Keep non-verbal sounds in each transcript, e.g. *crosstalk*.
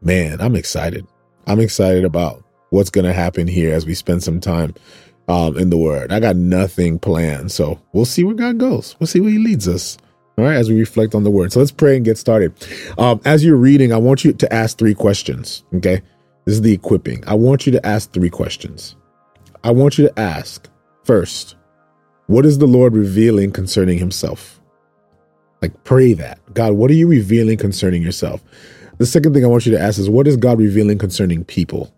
man, I'm excited. I'm excited about what's going to happen here as we spend some time um, in the Word. I got nothing planned, so we'll see where God goes. We'll see where He leads us. All right, as we reflect on the Word. So let's pray and get started. Um, as you're reading, I want you to ask three questions. Okay, this is the equipping. I want you to ask three questions. I want you to ask first, what is the Lord revealing concerning Himself? Like, pray that. God, what are you revealing concerning yourself? The second thing I want you to ask is, what is God revealing concerning people?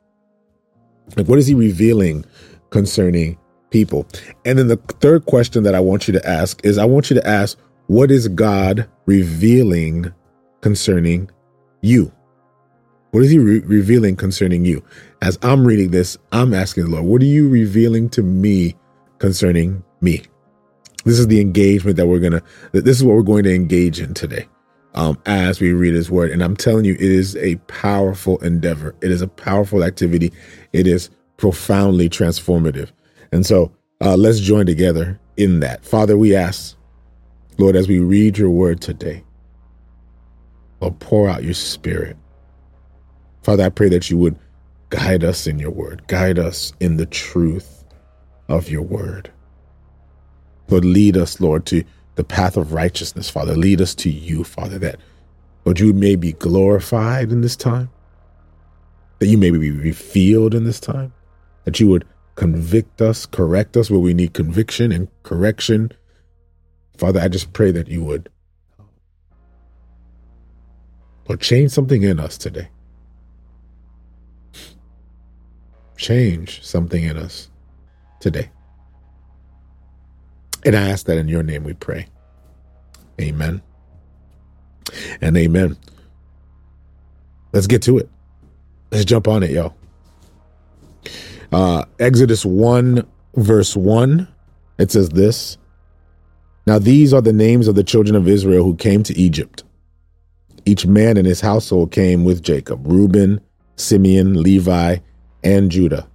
Like, what is He revealing concerning people? And then the third question that I want you to ask is, I want you to ask, what is God revealing concerning you? What is He re- revealing concerning you? As I'm reading this, I'm asking the Lord, what are you revealing to me concerning me? This is the engagement that we're going to, this is what we're going to engage in today um, as we read his word. And I'm telling you, it is a powerful endeavor. It is a powerful activity. It is profoundly transformative. And so uh, let's join together in that. Father, we ask, Lord, as we read your word today, Lord, pour out your spirit. Father, I pray that you would guide us in your word, guide us in the truth of your word. Lord, lead us, Lord, to the path of righteousness, Father. Lead us to you, Father, that, Lord, you may be glorified in this time, that you may be revealed in this time, that you would convict us, correct us where we need conviction and correction. Father, I just pray that you would, Lord, change something in us today. Change something in us today. And I ask that in your name we pray. Amen. And amen. Let's get to it. Let's jump on it, yo. Uh, Exodus 1, verse 1, it says this Now these are the names of the children of Israel who came to Egypt. Each man in his household came with Jacob Reuben, Simeon, Levi, and Judah.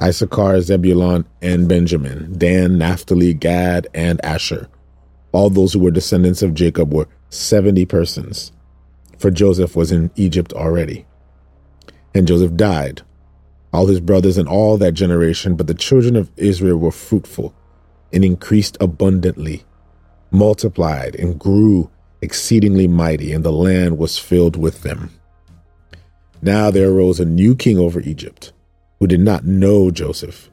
Issachar, Zebulun, and Benjamin, Dan, Naphtali, Gad, and Asher. All those who were descendants of Jacob were 70 persons, for Joseph was in Egypt already. And Joseph died, all his brothers and all that generation, but the children of Israel were fruitful and increased abundantly, multiplied and grew exceedingly mighty, and the land was filled with them. Now there arose a new king over Egypt who did not know Joseph.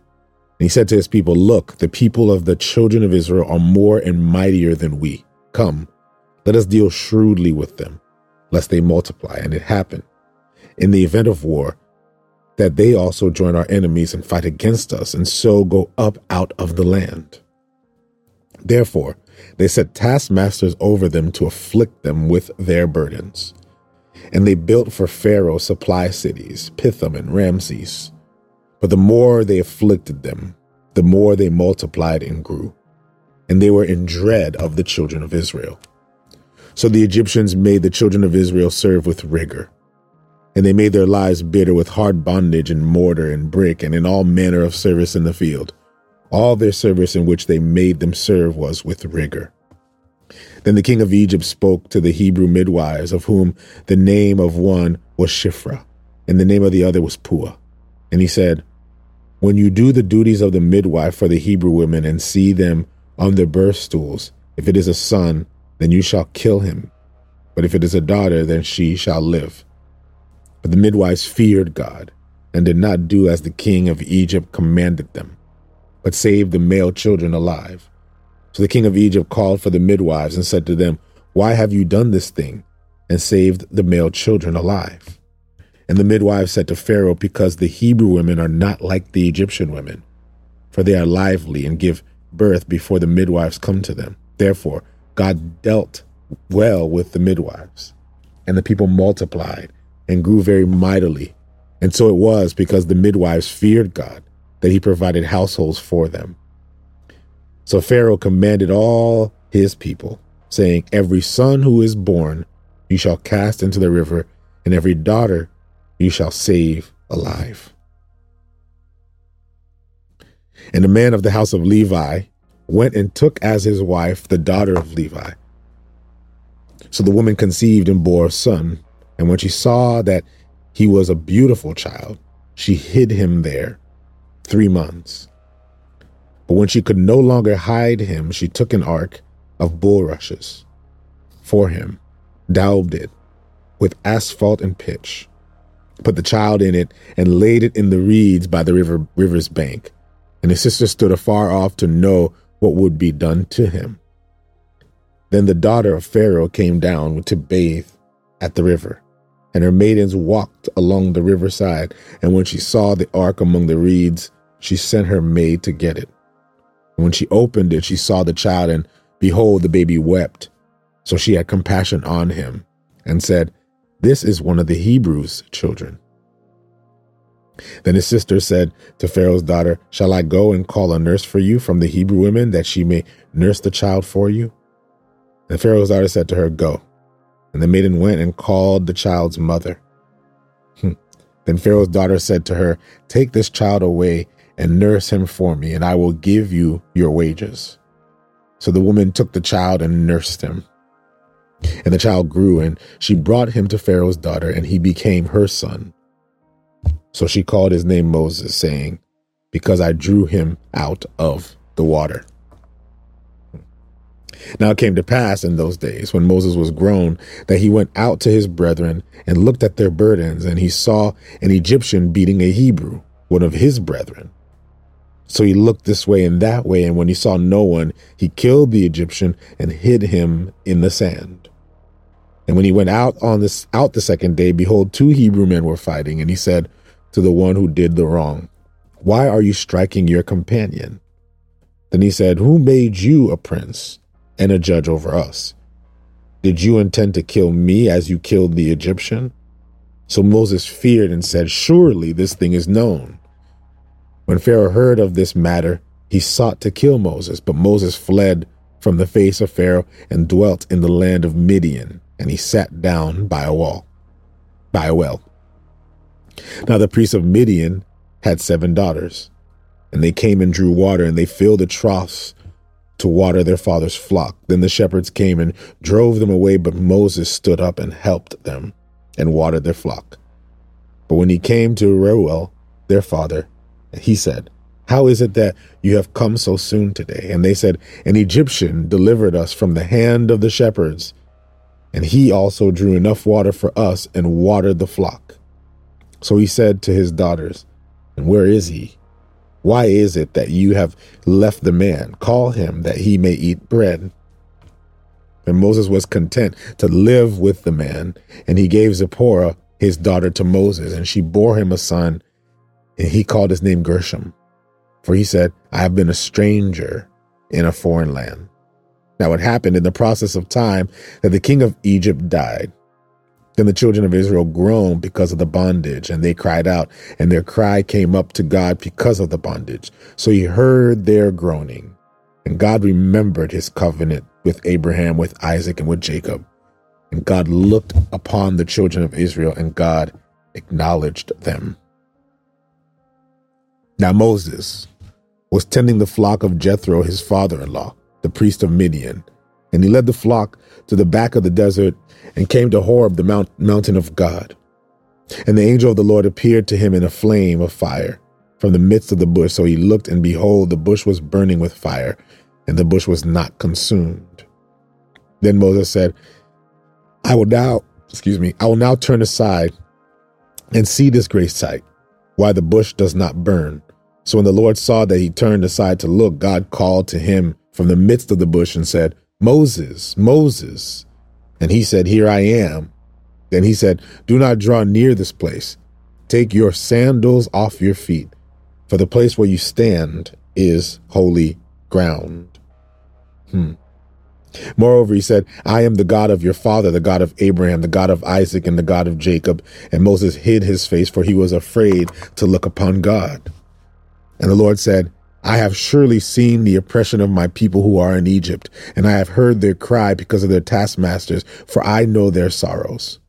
And he said to his people, Look, the people of the children of Israel are more and mightier than we. Come, let us deal shrewdly with them, lest they multiply. And it happened, in the event of war, that they also join our enemies and fight against us, and so go up out of the land. Therefore, they set taskmasters over them to afflict them with their burdens. And they built for Pharaoh supply cities, Pithom and Ramses but the more they afflicted them, the more they multiplied and grew, and they were in dread of the children of Israel. So the Egyptians made the children of Israel serve with rigor, and they made their lives bitter with hard bondage and mortar and brick and in all manner of service in the field. All their service in which they made them serve was with rigor. Then the king of Egypt spoke to the Hebrew midwives, of whom the name of one was Shiphrah, and the name of the other was Puah. And he said, When you do the duties of the midwife for the Hebrew women and see them on their birth stools, if it is a son, then you shall kill him. But if it is a daughter, then she shall live. But the midwives feared God and did not do as the king of Egypt commanded them, but saved the male children alive. So the king of Egypt called for the midwives and said to them, Why have you done this thing and saved the male children alive? And the midwives said to Pharaoh, Because the Hebrew women are not like the Egyptian women, for they are lively and give birth before the midwives come to them. Therefore, God dealt well with the midwives, and the people multiplied and grew very mightily. And so it was because the midwives feared God that he provided households for them. So Pharaoh commanded all his people, saying, Every son who is born you shall cast into the river, and every daughter you shall save alive. And the man of the house of Levi went and took as his wife the daughter of Levi. So the woman conceived and bore a son. And when she saw that he was a beautiful child. She hid him there three months. But when she could no longer hide him, she took an ark of bulrushes for him, daubed it with asphalt and pitch, put the child in it, and laid it in the reeds by the river river's bank. And his sister stood afar off to know what would be done to him. Then the daughter of Pharaoh came down to bathe at the river, and her maidens walked along the riverside. And when she saw the ark among the reeds, she sent her maid to get it. And when she opened it, she saw the child, and behold, the baby wept. So she had compassion on him, and said, This is one of the Hebrews' children. Then his sister said to Pharaoh's daughter, Shall I go and call a nurse for you from the Hebrew women, that she may nurse the child for you? And Pharaoh's daughter said to her, Go. And the maiden went and called the child's mother. Hmm. then Pharaoh's daughter said to her, Take this child away and nurse him for me, and I will give you your wages. So the woman took the child and nursed him. And the child grew, and she brought him to Pharaoh's daughter, and he became her son. So she called his name Moses, saying, Because I drew him out of the water. Now it came to pass in those days, when Moses was grown, that he went out to his brethren and looked at their burdens, and he saw an Egyptian beating a Hebrew, one of his brethren. So he looked this way and that way, and when he saw no one, he killed the Egyptian and hid him in the sand. And when he went out on this out the second day, behold, two Hebrew men were fighting, and he said to the one who did the wrong, Why are you striking your companion? Then he said, Who made you a prince? and a judge over us. Did you intend to kill me as you killed the Egyptian? So Moses feared and said, Surely this thing is known. When Pharaoh heard of this matter, he sought to kill Moses, but Moses fled from the face of Pharaoh and dwelt in the land of Midian, and he sat down by a wall, by a well. Now the priest of Midian had seven daughters, and they came and drew water, and they filled the troughs to water their father's flock. Then the shepherds came and drove them away, but Moses stood up and helped them and watered their flock. But when he came to Reuel, their father, he said, How is it that you have come so soon today? And they said, An Egyptian delivered us from the hand of the shepherds, and he also drew enough water for us and watered the flock. So he said to his daughters, And where is he? Why is it that you have left the man? Call him that he may eat bread. And Moses was content to live with the man, and he gave Zipporah his daughter to Moses, and she bore him a son, and he called his name Gershom. For he said, I have been a stranger in a foreign land. Now it happened in the process of time that the king of Egypt died, then the children of Israel groaned because of the bondage, and they cried out, and their cry came up to God because of the bondage. So he heard their groaning, and God remembered his covenant with Abraham, with Isaac, and with Jacob. And God looked upon the children of Israel, and God acknowledged them. Now Moses was tending the flock of Jethro, his father in law, the priest of Midian, and he led the flock to the back of the desert and came to Horeb, the mount, mountain of God. And the angel of the Lord appeared to him in a flame of fire from the midst of the bush. So he looked, and behold, the bush was burning with fire, and the bush was not consumed. Then Moses said, I will now, excuse me, I will now turn aside and see this great sight, why the bush does not burn. So when the Lord saw that he turned aside to look, God called to him from the midst of the bush and said, Moses, Moses. And he said, Here I am. Then he said, Do not draw near this place. Take your sandals off your feet, for the place where you stand is holy ground. Hmm. Moreover, he said, I am the God of your father, the God of Abraham, the God of Isaac, and the God of Jacob. And Moses hid his face, for he was afraid to look upon God. And the Lord said, I have surely seen the oppression of my people who are in Egypt, and I have heard their cry because of their taskmasters, for I know their sorrows.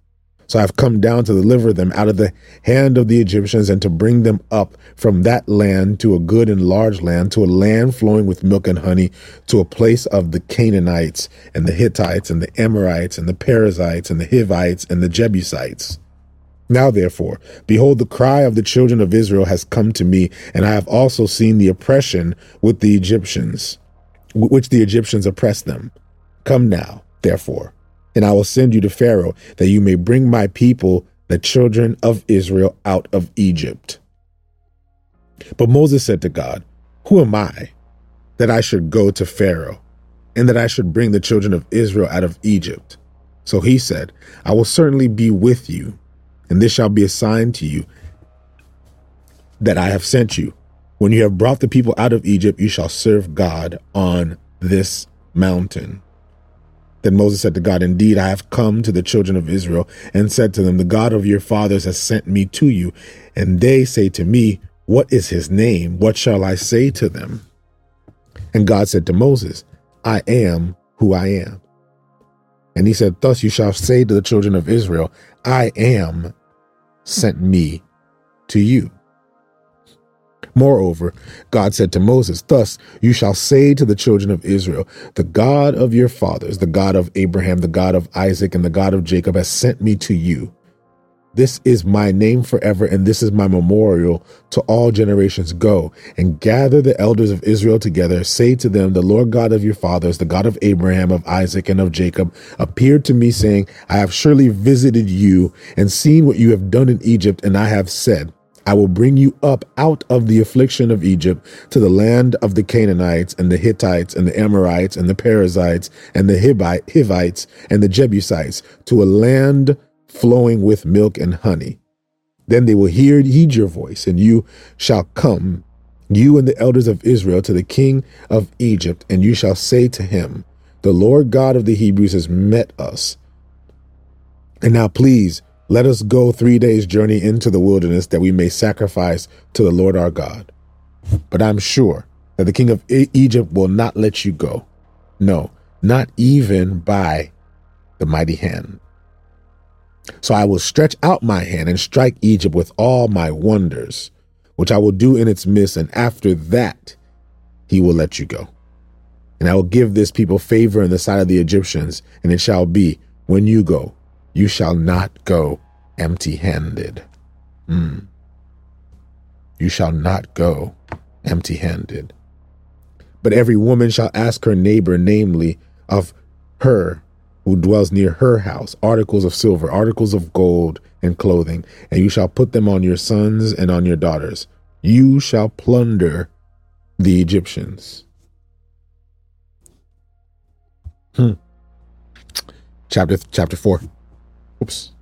So I have come down to deliver them out of the hand of the Egyptians and to bring them up from that land to a good and large land, to a land flowing with milk and honey, to a place of the Canaanites and the Hittites and the Amorites and the Perizzites and the Hivites and the Jebusites. Now, therefore, behold, the cry of the children of Israel has come to me, and I have also seen the oppression with the Egyptians, which the Egyptians oppress them. Come now, therefore, and I will send you to Pharaoh, that you may bring my people, the children of Israel, out of Egypt. But Moses said to God, Who am I that I should go to Pharaoh, and that I should bring the children of Israel out of Egypt? So he said, I will certainly be with you and this shall be a sign to you that I have sent you. When you have brought the people out of Egypt, you shall serve God on this mountain. Then Moses said to God, Indeed, I have come to the children of Israel and said to them, The God of your fathers has sent me to you. And they say to me, What is his name? What shall I say to them? And God said to Moses, I am who I am. And he said, Thus you shall say to the children of Israel, I am sent me to you. Moreover, God said to Moses, Thus you shall say to the children of Israel, The God of your fathers, the God of Abraham, the God of Isaac, and the God of Jacob has sent me to you. This is my name forever, and this is my memorial to all generations. Go and gather the elders of Israel together. Say to them, The Lord God of your fathers, the God of Abraham, of Isaac, and of Jacob, appeared to me, saying, I have surely visited you and seen what you have done in Egypt, and I have said, I will bring you up out of the affliction of Egypt to the land of the Canaanites and the Hittites and the Amorites and the Perizzites and the Hivites and the Jebusites to a land flowing with milk and honey. Then they will hear, heed your voice, and you shall come, you and the elders of Israel, to the king of Egypt, and you shall say to him, The Lord God of the Hebrews has met us. And now, please, let us go three days' journey into the wilderness that we may sacrifice to the Lord our God. But I'm sure that the king of Egypt will not let you go. No, not even by the mighty hand. So I will stretch out my hand and strike Egypt with all my wonders, which I will do in its midst, and after that he will let you go. And I will give this people favor in the sight of the Egyptians, and it shall be, when you go, you shall not go empty handed. Mm. You shall not go empty handed. But every woman shall ask her neighbor, namely, of her who dwells near her house, articles of silver, articles of gold, and clothing, and you shall put them on your sons and on your daughters. You shall plunder the Egyptians. Hmm. Chapter chapter four. Oops.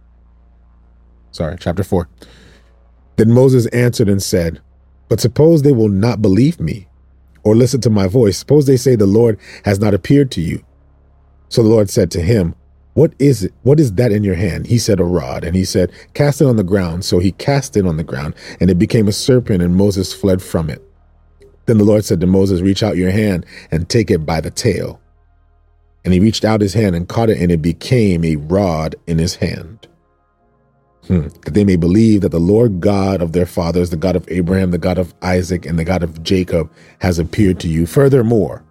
Sorry, chapter four. Then Moses answered and said, But suppose they will not believe me or listen to my voice. Suppose they say the Lord has not appeared to you. So the Lord said to him, What is it? What is that in your hand? He said, A rod. And he said, Cast it on the ground. So he cast it on the ground, and it became a serpent, and Moses fled from it. Then the Lord said to Moses, Reach out your hand and take it by the tail. And he reached out his hand and caught it, and it became a rod in his hand. Hmm. That they may believe that the Lord God of their fathers, the God of Abraham, the God of Isaac, and the God of Jacob, has appeared to you. Furthermore,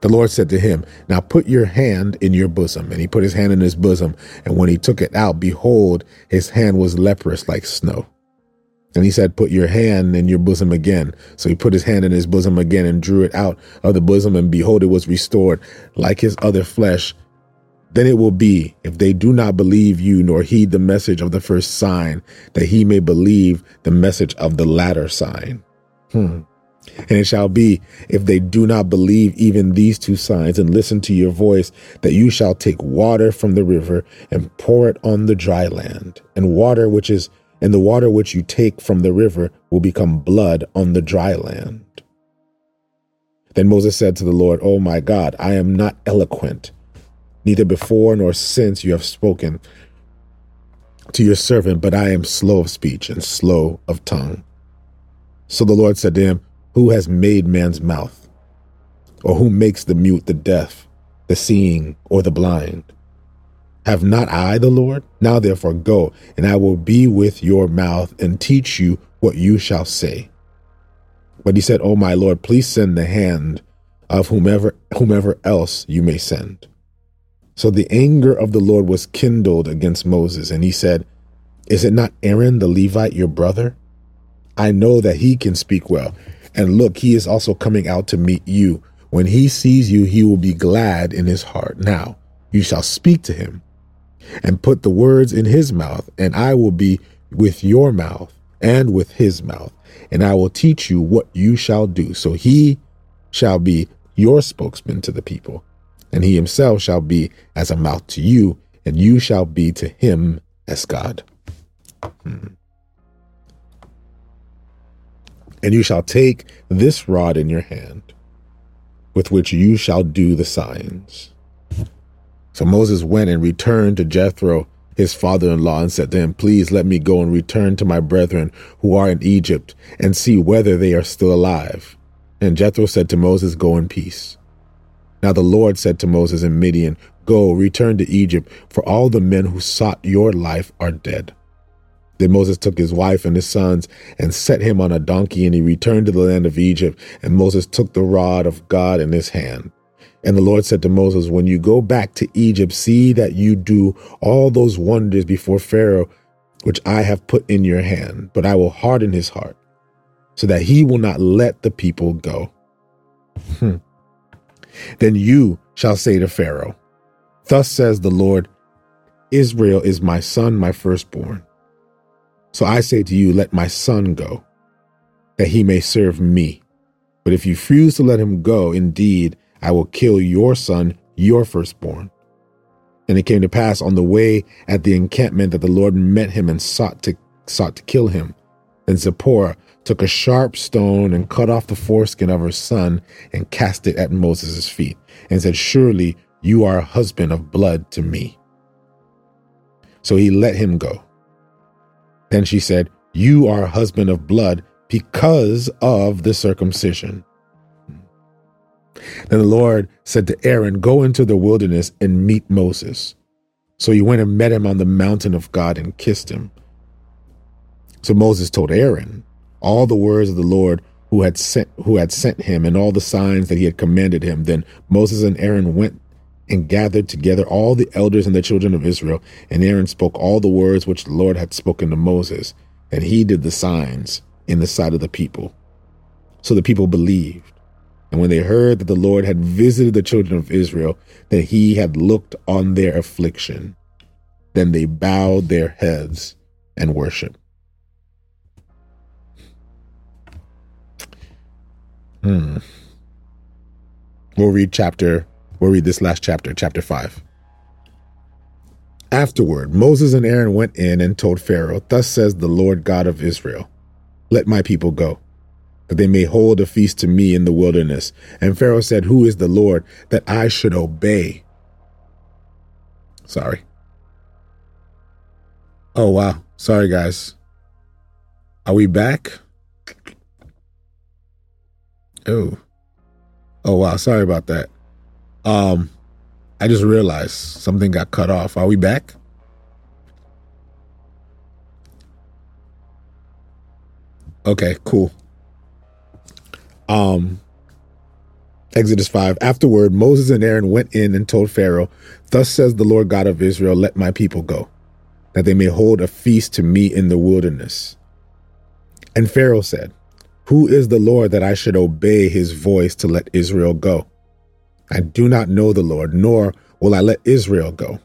the Lord said to him, Now put your hand in your bosom. And he put his hand in his bosom. And when he took it out, behold, his hand was leprous like snow. And he said, Put your hand in your bosom again. So he put his hand in his bosom again and drew it out of the bosom. And behold, it was restored like his other flesh. Then it will be, if they do not believe you nor heed the message of the first sign, that he may believe the message of the latter sign. Hmm. And it shall be, if they do not believe even these two signs and listen to your voice, that you shall take water from the river and pour it on the dry land, and water which is, and the water which you take from the river will become blood on the dry land. Then Moses said to the Lord, O my God, I am not eloquent, neither before nor since you have spoken to your servant, but I am slow of speech and slow of tongue. So the Lord said to him, who has made man's mouth? Or who makes the mute, the deaf, the seeing, or the blind? Have not I the Lord? Now therefore go, and I will be with your mouth and teach you what you shall say. But he said, O my Lord, please send the hand of whomever whomever else you may send. So the anger of the Lord was kindled against Moses, and he said, Is it not Aaron the Levite, your brother? I know that he can speak well. And look, he is also coming out to meet you. When he sees you, he will be glad in his heart. Now you shall speak to him and put the words in his mouth, and I will be with your mouth and with his mouth, and I will teach you what you shall do. So he shall be your spokesman to the people, and he himself shall be as a mouth to you, and you shall be to him as God. Hmm. And you shall take this rod in your hand, with which you shall do the signs. So Moses went and returned to Jethro, his father in law, and said to him, Please let me go and return to my brethren who are in Egypt, and see whether they are still alive. And Jethro said to Moses, Go in peace. Now the Lord said to Moses in Midian, Go, return to Egypt, for all the men who sought your life are dead. Then Moses took his wife and his sons and set him on a donkey, and he returned to the land of Egypt. And Moses took the rod of God in his hand. And the Lord said to Moses, When you go back to Egypt, see that you do all those wonders before Pharaoh, which I have put in your hand. But I will harden his heart, so that he will not let the people go. Hmm. Then you shall say to Pharaoh, Thus says the Lord, Israel is my son, my firstborn. So I say to you, let my son go, that he may serve me. But if you refuse to let him go, indeed, I will kill your son, your firstborn. And it came to pass on the way at the encampment that the Lord met him and sought to sought to kill him. Then Zipporah took a sharp stone and cut off the foreskin of her son and cast it at Moses' feet, and said, Surely you are a husband of blood to me. So he let him go. Then she said, You are a husband of blood because of the circumcision. Then the Lord said to Aaron, Go into the wilderness and meet Moses. So he went and met him on the mountain of God and kissed him. So Moses told Aaron all the words of the Lord who had sent who had sent him and all the signs that he had commanded him. Then Moses and Aaron went and gathered together all the elders and the children of Israel, and Aaron spoke all the words which the Lord had spoken to Moses, and he did the signs in the sight of the people. So the people believed. And when they heard that the Lord had visited the children of Israel, that he had looked on their affliction, then they bowed their heads and worshiped. Hmm. We'll read chapter We'll read this last chapter, chapter 5. Afterward, Moses and Aaron went in and told Pharaoh, Thus says the Lord God of Israel, Let my people go, that they may hold a feast to me in the wilderness. And Pharaoh said, Who is the Lord that I should obey? Sorry. Oh, wow. Sorry, guys. Are we back? Oh. Oh, wow. Sorry about that. Um, I just realized something got cut off. Are we back? Okay, cool. Um, Exodus 5. Afterward, Moses and Aaron went in and told Pharaoh, Thus says the Lord God of Israel, let my people go, that they may hold a feast to me in the wilderness. And Pharaoh said, Who is the Lord that I should obey his voice to let Israel go? I do not know the Lord, nor will I let Israel go.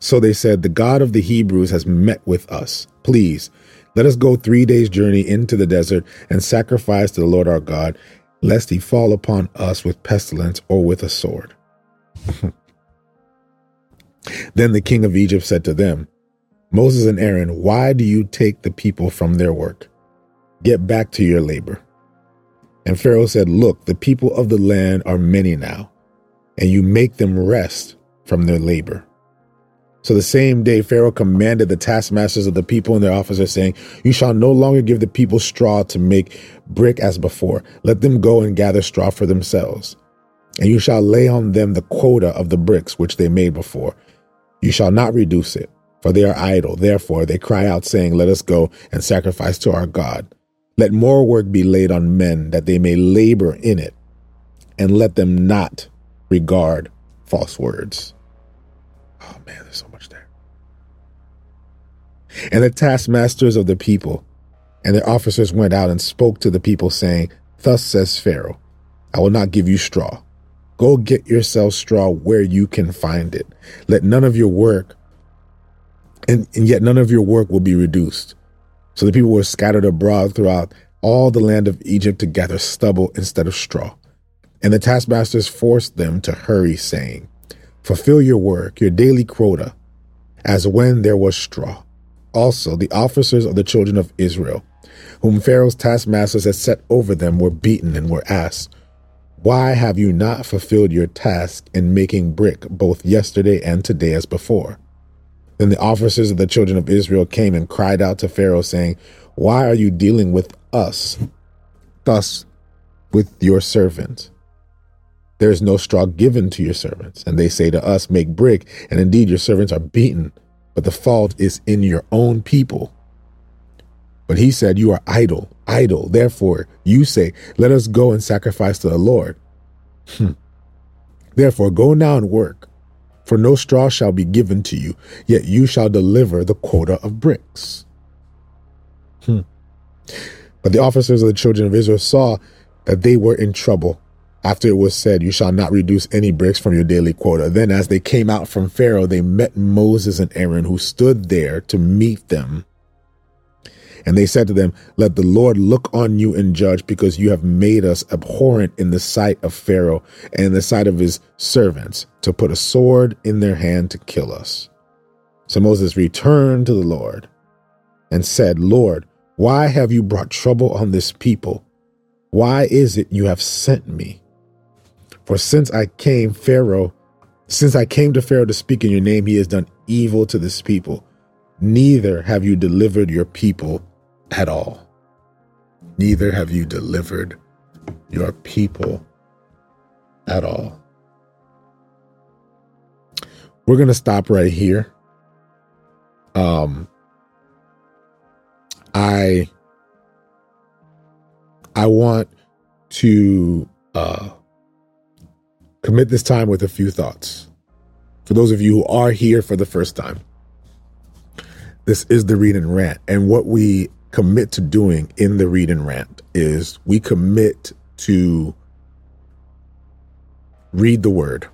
So they said, The God of the Hebrews has met with us. Please, let us go three days' journey into the desert and sacrifice to the Lord our God, lest he fall upon us with pestilence or with a sword. *laughs* then the king of Egypt said to them, Moses and Aaron, why do you take the people from their work? Get back to your labor. And Pharaoh said, Look, the people of the land are many now and you make them rest from their labor. So the same day, Pharaoh commanded the taskmasters of the people and their officers, saying, You shall no longer give the people straw to make brick as before. Let them go and gather straw for themselves. And you shall lay on them the quota of the bricks which they made before. You shall not reduce it, for they are idle. Therefore they cry out, saying, Let us go and sacrifice to our God. Let more work be laid on men, that they may labor in it, and let them not regard false words. Oh man, there's so much there. And the taskmasters of the people and their officers went out and spoke to the people, saying, Thus says Pharaoh, I will not give you straw. Go get yourself straw where you can find it. Let none of your work, and, and yet none of your work will be reduced. So the people were scattered abroad throughout all the land of Egypt to gather stubble instead of straw. And the taskmasters forced them to hurry, saying, Fulfill your work, your daily quota, as when there was straw. Also, the officers of the children of Israel, whom Pharaoh's taskmasters had set over them, were beaten and were asked, Why have you not fulfilled your task in making brick both yesterday and today as before? Then the officers of the children of Israel came and cried out to Pharaoh, saying, Why are you dealing with us thus with your servants? There is no straw given to your servants. And they say to us, Make brick. And indeed, your servants are beaten, but the fault is in your own people. But he said, You are idle, idle. Therefore, you say, Let us go and sacrifice to the Lord. Hmm. Therefore, go now and work, for no straw shall be given to you, yet you shall deliver the quota of bricks. Hmm. But the officers of the children of Israel saw that they were in trouble after it was said, You shall not reduce any bricks from your daily quota. Then, as they came out from Pharaoh, they met Moses and Aaron, who stood there to meet them. And they said to them, Let the Lord look on you and judge, because you have made us abhorrent in the sight of Pharaoh and in the sight of his servants, to put a sword in their hand to kill us. So Moses returned to the Lord and said, Lord, why have you brought trouble on this people? Why is it you have sent me? For since I came, Pharaoh, since I came to Pharaoh to speak in your name, he has done evil to this people. Neither have you delivered your people at all. Neither have you delivered your people at all. We're going to stop right here. Um, I I want to uh, commit this time with a few thoughts. For those of you who are here for the first time, this is the read and rant. And what we commit to doing in the read and rant is we commit to read the word.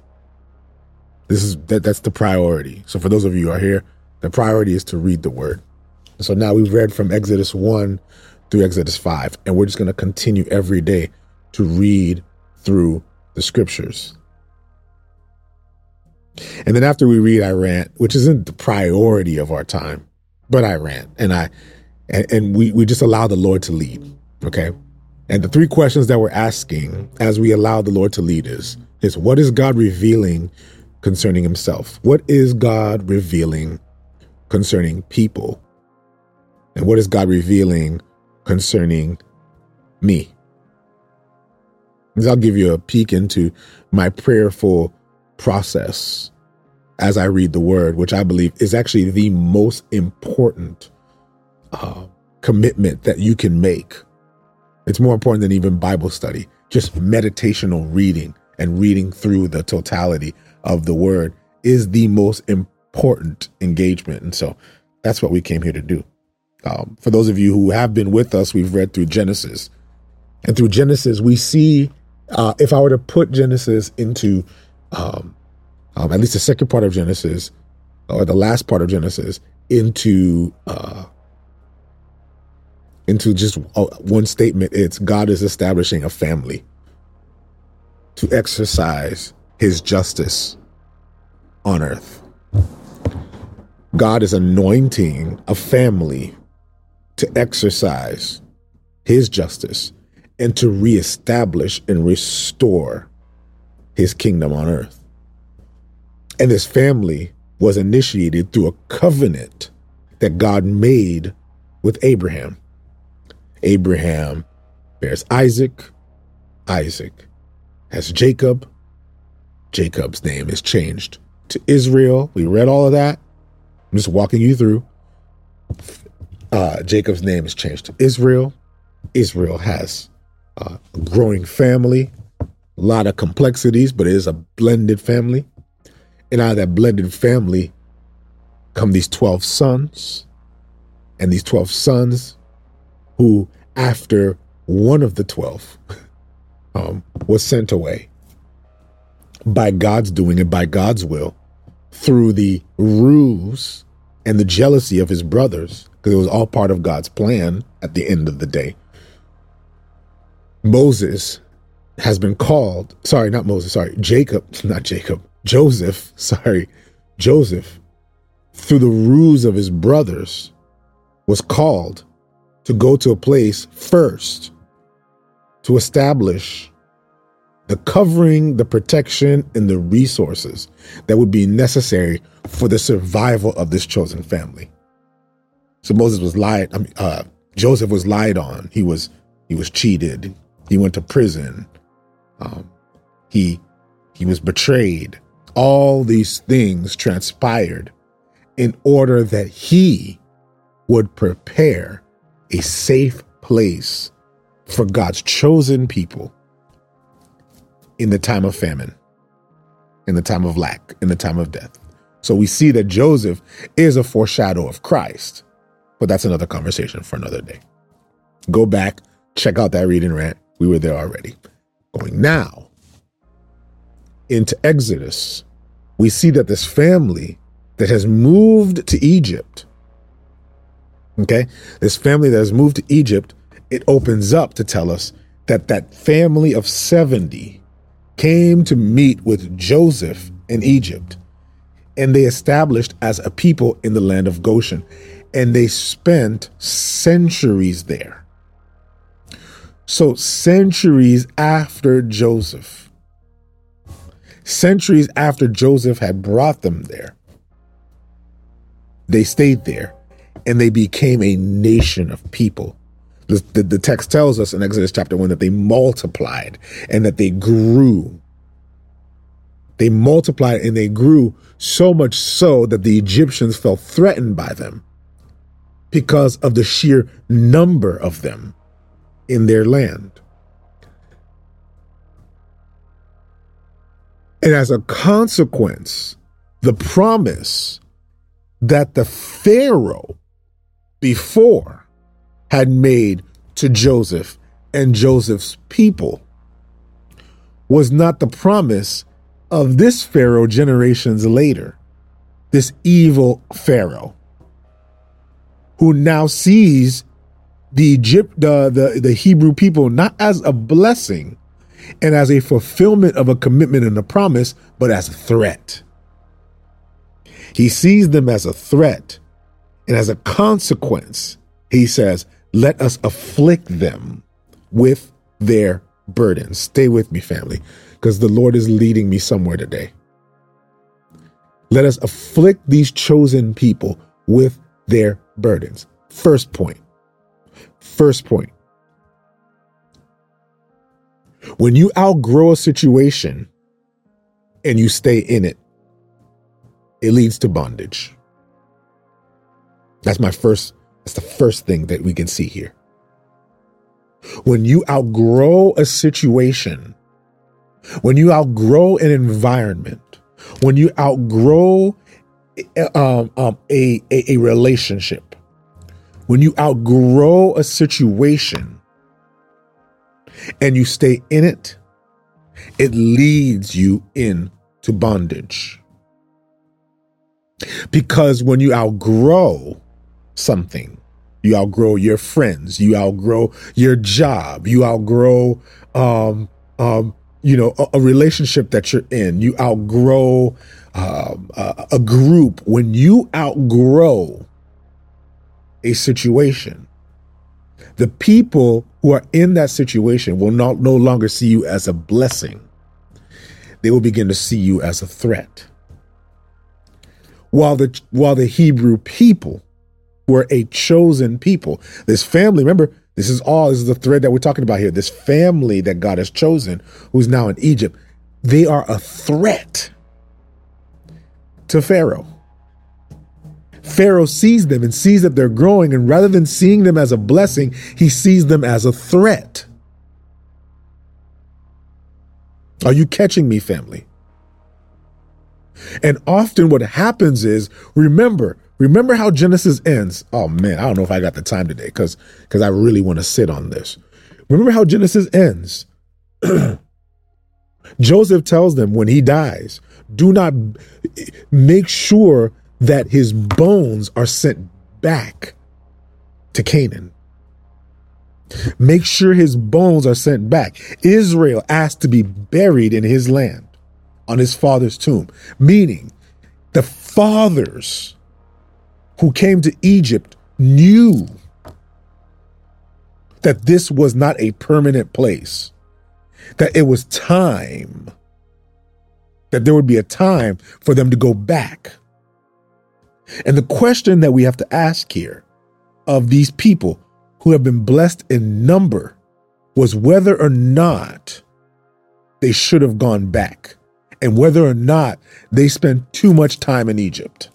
This is that that's the priority. So for those of you who are here, the priority is to read the word. So now we've read from Exodus 1 through Exodus 5, and we're just going to continue every day to read through the scriptures. And then after we read, I rant, which isn't the priority of our time, but I rant and I, and, and we, we just allow the Lord to lead. Okay. And the three questions that we're asking as we allow the Lord to lead is, is what is God revealing concerning himself? What is God revealing concerning people? And what is God revealing concerning me? I'll give you a peek into my prayerful process as I read the word, which I believe is actually the most important uh, commitment that you can make. It's more important than even Bible study, just meditational reading and reading through the totality of the word is the most important engagement. And so that's what we came here to do. Um, for those of you who have been with us, we've read through Genesis. And through Genesis, we see, uh, if I were to put Genesis into um, um, at least the second part of Genesis, or the last part of Genesis, into uh, into just uh, one statement. It's God is establishing a family to exercise His justice on earth. God is anointing a family to exercise His justice and to reestablish and restore His kingdom on earth. And this family was initiated through a covenant that God made with Abraham. Abraham bears Isaac. Isaac has Jacob. Jacob's name is changed to Israel. We read all of that. I'm just walking you through. Uh, Jacob's name is changed to Israel. Israel has a growing family, a lot of complexities, but it is a blended family. And out of that blended family come these 12 sons. and these 12 sons who, after one of the 12 *laughs* um, was sent away by God's doing and by God's will through the ruse and the jealousy of his brothers, because it was all part of God's plan at the end of the day. Moses has been called, sorry, not Moses, sorry, Jacob, *laughs* not Jacob, Joseph, *laughs* sorry, Joseph, through the ruse of his brothers, was called to go to a place first to establish the covering, the protection, and the resources that would be necessary for the survival of this chosen family. So Moses was lied. I mean, uh, Joseph was lied on. He was he was cheated. He went to prison. Um, he he was betrayed. All these things transpired in order that he would prepare a safe place for God's chosen people in the time of famine, in the time of lack, in the time of death. So we see that Joseph is a foreshadow of Christ, but that's another conversation for another day. Go back, check out that read and rant. We were there already. Going now into Exodus, we see that this family that has moved to Egypt, okay, this family that has moved to Egypt, it opens up to tell us that that family of 70 came to meet with Joseph in Egypt, and they established as a people in the land of Goshen, and they spent centuries there. So, centuries after Joseph, centuries after Joseph had brought them there, they stayed there and they became a nation of people the, the, the, text tells us in Exodus chapter 1 that they multiplied and that they grew. They multiplied and they grew so much so that the Egyptians felt threatened by them because of the sheer number of them in their land. And as a consequence, the promise that the Pharaoh before had made to Joseph and Joseph's people was not the promise of this Pharaoh generations later, this evil Pharaoh, who now sees the Egypt, the, the, the Hebrew people not as a blessing and as a fulfillment of a commitment and a promise, but as a threat. He sees them as a threat, and as a consequence, he says, let us afflict them with their burdens. Stay with me, family, because the Lord is leading me somewhere today. Let us afflict these chosen people with their burdens. First point. First point. When you outgrow a situation and you stay in it, it leads to bondage. That's my first that's the first thing that we can see here. When you outgrow a situation, when you outgrow an environment, when you outgrow um, um, a, a, a relationship, when you outgrow a situation and you stay in it, it leads you into bondage. Because when you outgrow something. You outgrow your friends. You outgrow your job. You outgrow, um, um, you know, a, a, relationship that you're in. You outgrow um, a, a group. When you outgrow a situation, the people who are in that situation will not no longer see you as a blessing. They will begin to see you as a threat. While the while the Hebrew people were a chosen people. This family, remember, this is all, this is the thread that we're talking about here. This family that God has chosen, who's now in Egypt, they are a threat to Pharaoh. Pharaoh sees them and sees that they're growing, and rather than seeing them as a blessing, he sees them as a threat. Are you catching me, family? And often what happens is, remember, remember how Genesis ends. Oh man, I don't know if I got the time today because because I really want to sit on this. Remember how Genesis ends. *clears throat* Joseph tells them when he dies, do not make sure that his bones are sent back to Canaan. Make sure his bones are sent back. Israel asked to be buried in his land on his father's tomb, meaning the fathers who came to Egypt knew that this was not a permanent place, that it was time, that there would be a time for them to go back. And the question that we have to ask here of these people who have been blessed in number was whether or not they should have gone back and whether or not they spent too much time in Egypt.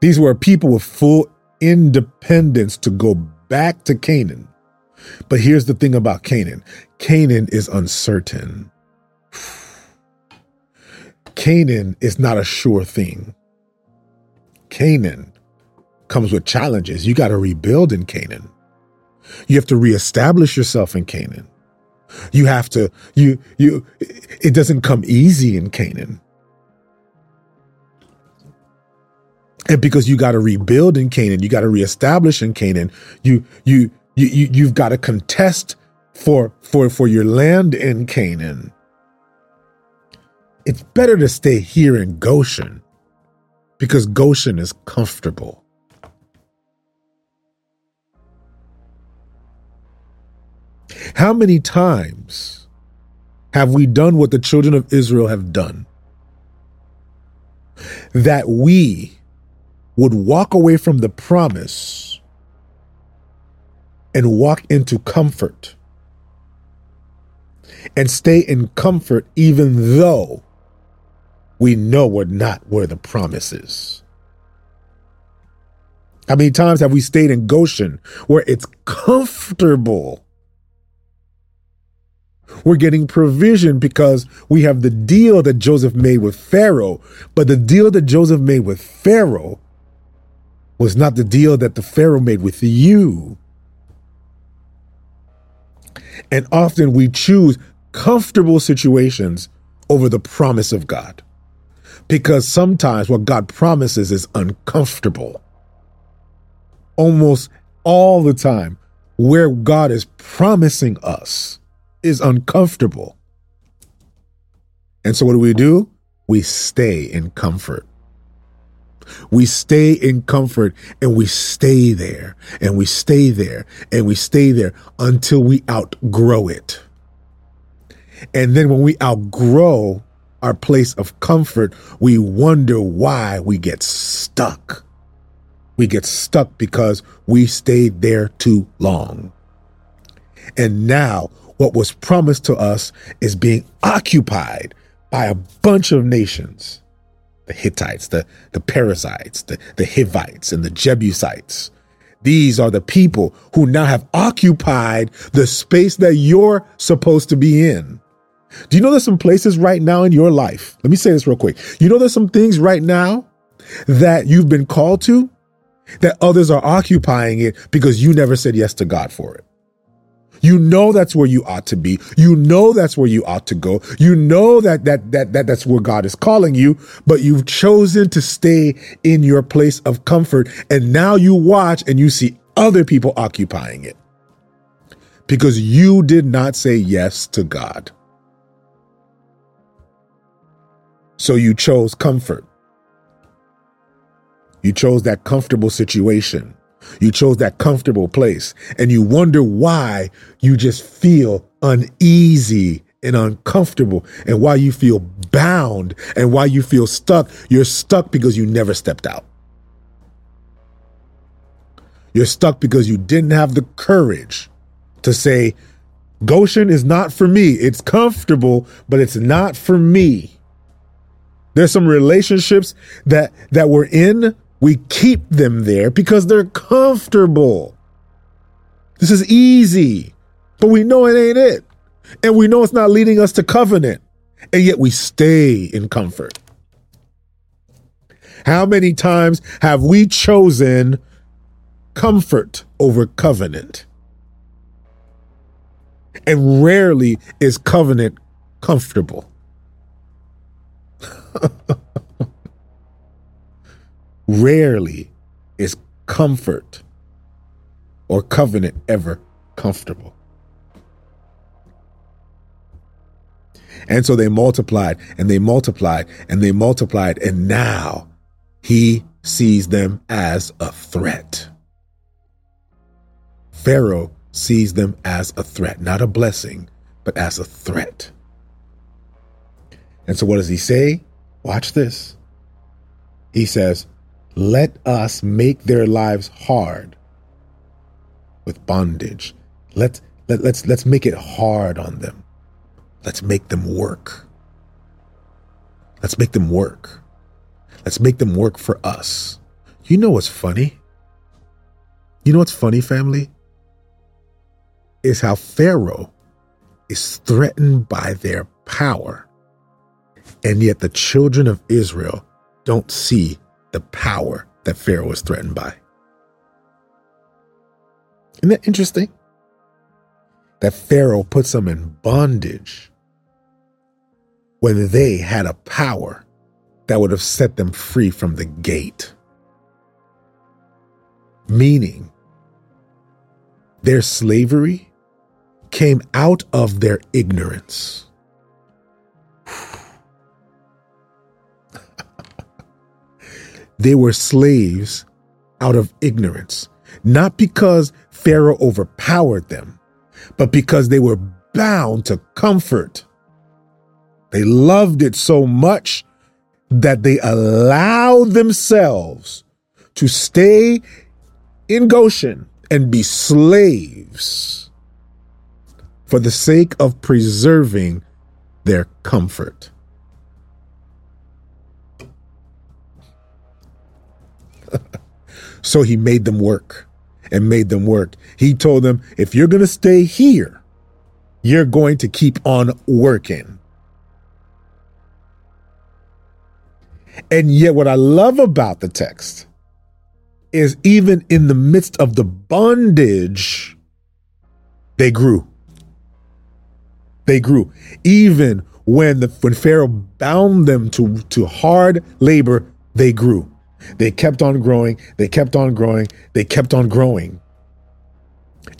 These were people with full independence to go back to Canaan. But here's the thing about Canaan Canaan is uncertain. Canaan is not a sure thing. Canaan comes with challenges. You got to rebuild in Canaan. You have to reestablish yourself in Canaan. You have to, you, you, it doesn't come easy in Canaan. And because you got to rebuild in Canaan, you got to reestablish in Canaan, you, you, you, you you've got to contest for, for, for your land in Canaan. It's better to stay here in Goshen because Goshen is comfortable. How many times have we done what the children of Israel have done? That we would walk away from the promise and walk into comfort and stay in comfort even though we know we're not where the promise is. How many times have we stayed in Goshen where it's comfortable we're getting provision because we have the deal that Joseph made with Pharaoh. But the deal that Joseph made with Pharaoh was not the deal that the Pharaoh made with you. And often we choose comfortable situations over the promise of God because sometimes what God promises is uncomfortable. Almost all the time, where God is promising us is uncomfortable. And so what do we do? We stay in comfort. We stay in comfort and we stay there and we stay there and we stay there until we outgrow it. And then when we outgrow our place of comfort, we wonder why we get stuck. We get stuck because we stayed there too long. And now what was promised to us is being occupied by a bunch of nations the Hittites, the, the Perizzites, the, the Hivites, and the Jebusites. These are the people who now have occupied the space that you're supposed to be in. Do you know there's some places right now in your life? Let me say this real quick. You know there's some things right now that you've been called to that others are occupying it because you never said yes to God for it. You know that's where you ought to be. You know that's where you ought to go. You know that that that, that that's where God is calling you, but you've chosen to stay in your place of comfort and now you watch and you see other people occupying it. Because you did not say yes to God. So you chose comfort. You chose that comfortable situation. You chose that comfortable place and you wonder why you just feel uneasy and uncomfortable and why you feel bound and why you feel stuck. You're stuck because you never stepped out. You're stuck because you didn't have the courage to say, Goshen is not for me. It's comfortable, but it's not for me. There's some relationships that that we're in we keep them there because they're comfortable. This is easy, but we know it ain't it. And we know it's not leading us to covenant. And yet we stay in comfort. How many times have we chosen comfort over covenant? And rarely is covenant comfortable. *laughs* rarely is comfort or covenant ever comfortable. And so they multiplied and they multiplied and they multiplied. And now he sees them as a threat. Pharaoh sees them as a threat, not a blessing, but as a threat. And so what does he say? Watch this. He says, Let us make their lives hard with bondage. Let, let, let's, let's make it hard on them. Let's make them work. Let's make them work. Let's make them work for us. You know what's funny? You know what's funny, family? Is how Pharaoh is threatened by their power. And yet the children of Israel don't see the power that Pharaoh is threatened by. Isn't that interesting? That Pharaoh puts them in bondage when they had a power that would have set them free from the gate. Meaning, their slavery came out of their ignorance. They were slaves out of ignorance, not because Pharaoh overpowered them, but because they were bound to comfort they loved it so much that they allowed themselves to stay in Goshen and be slaves for the sake of preserving their comfort. So he made them work and made them work. He told them, if you're going to stay here, you're going to keep on working. And yet, what I love about the text is even in the midst of the bondage, they grew. They grew. Even when the when Pharaoh bound them to, to hard labor, they grew. They kept on growing. They kept on growing. They kept on growing.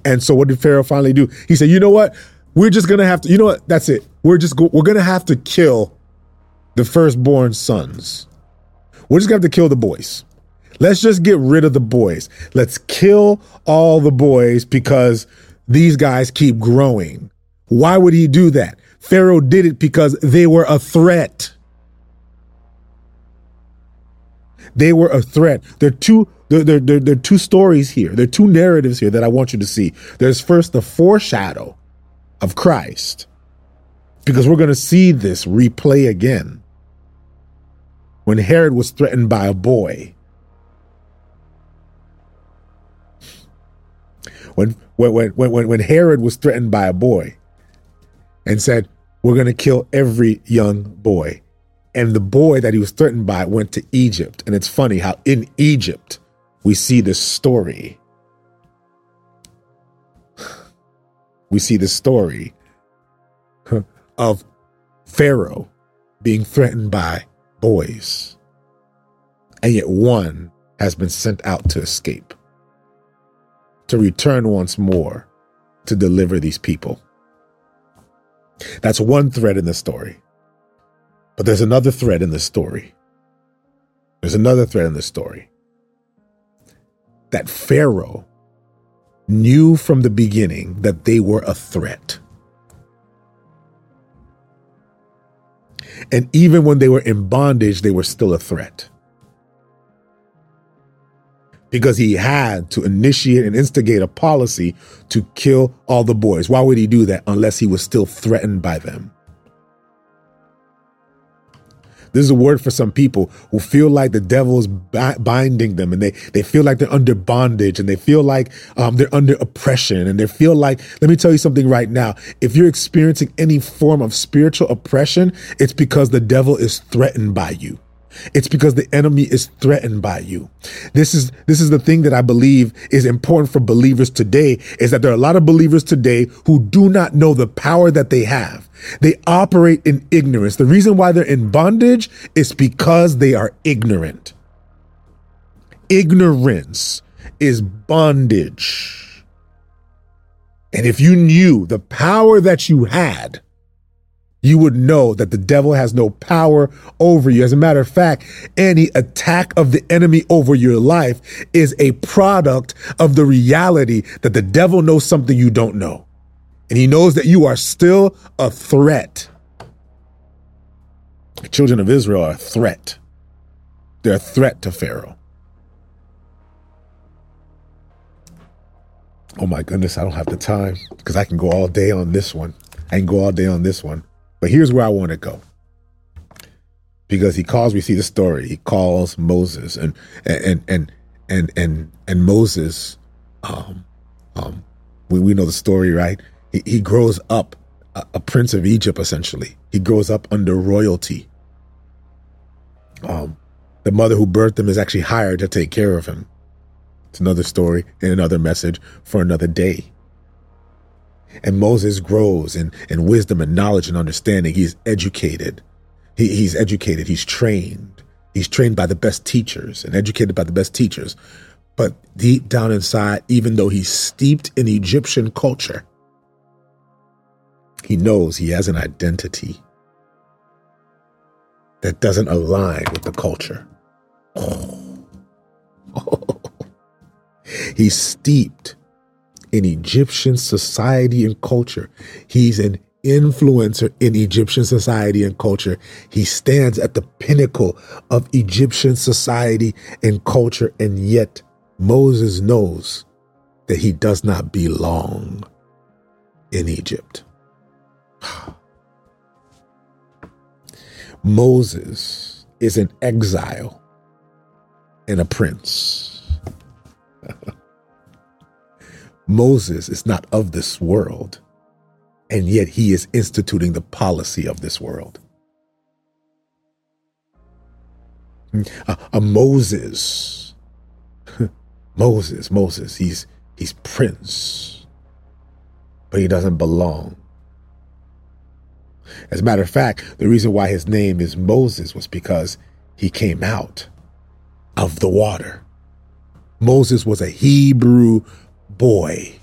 And so what did Pharaoh finally do? He said, "You know what? We're just going to have to You know what? That's it. We're just go, we're going to have to kill the firstborn sons. We're just going to have to kill the boys. Let's just get rid of the boys. Let's kill all the boys because these guys keep growing. Why would he do that? Pharaoh did it because they were a threat. They were a threat. There are two there, there, there, are two stories here. There are two narratives here that I want you to see. There's first the foreshadow of Christ, because we're going to see this replay again when Herod was threatened by a boy. When, when, when, when Herod was threatened by a boy and said, We're going to kill every young boy. And the boy that he was threatened by went to Egypt. And it's funny how in Egypt we see this story. *sighs* We see the story of Pharaoh being threatened by boys. And yet one has been sent out to escape, to return once more to deliver these people. That's one thread in the story. But there's another thread in this story. There's another thread in this story that Pharaoh knew from the beginning that they were a threat. And even when they were in bondage, they were still a threat. Because he had to initiate and instigate a policy to kill all the boys. Why would he do that unless he was still threatened by them? This is a word for some people who feel like the devil is binding them and they, they feel like they're under bondage and they feel like um, they're under oppression and they feel like, let me tell you something right now. If you're experiencing any form of spiritual oppression, it's because the devil is threatened by you. It's because the enemy is threatened by you. This is this is the thing that I believe is important for believers today is that there are a lot of believers today who do not know the power that they have. They operate in ignorance. The reason why they're in bondage is because they are ignorant. Ignorance is bondage. And if you knew the power that you had, you would know that the devil has no power over you. As a matter of fact, any attack of the enemy over your life is a product of the reality that the devil knows something you don't know. And he knows that you are still a threat. The children of Israel are a threat. They're a threat to Pharaoh. Oh my goodness, I don't have the time because I can go all day on this one. I can go all day on this one. But here's where I want to go. Because he calls, we see the story. He calls Moses and and and and and and Moses, um, um, we, we know the story, right? He, he grows up a, a prince of Egypt, essentially. He grows up under royalty. Um, the mother who birthed him is actually hired to take care of him. It's another story and another message for another day. And Moses grows in, in wisdom and knowledge and understanding. He's educated. He, he's educated. He's trained. He's trained by the best teachers and educated by the best teachers. But deep down inside, even though he's steeped in Egyptian culture, he knows he has an identity that doesn't align with the culture. Oh. *laughs* He's steeped in Egyptian society and culture. He's an influencer in Egyptian society and culture. He stands at the pinnacle of Egyptian society and culture, and yet Moses knows that he does not belong in Egypt. *sighs* Moses is an exile and a prince. *laughs* Moses is not of this world, and yet he is instituting the policy of this world. A, a Moses, *laughs* Moses, Moses, he's he's prince, but he doesn't belong. As a matter of fact, the reason why his name is Moses was because he came out of the water. Moses was a Hebrew boy.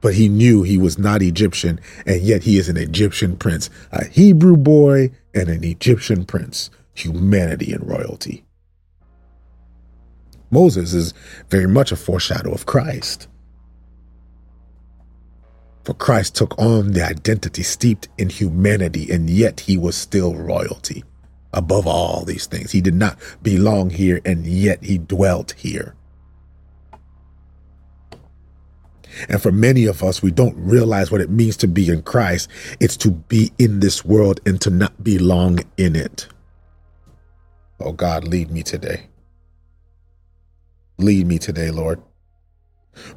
But he knew he was not Egyptian, and yet he is an Egyptian prince, a Hebrew boy and an Egyptian prince, humanity and royalty. Moses is very much a foreshadow of Christ. For Christ took on the identity steeped in humanity, and yet he was still royalty above all these things. He did not belong here, and yet he dwelt here. And for many of us, we don't realize what it means to be in Christ. It's to be in this world and to not belong in it. Oh God, lead me today. Lead me today, Lord.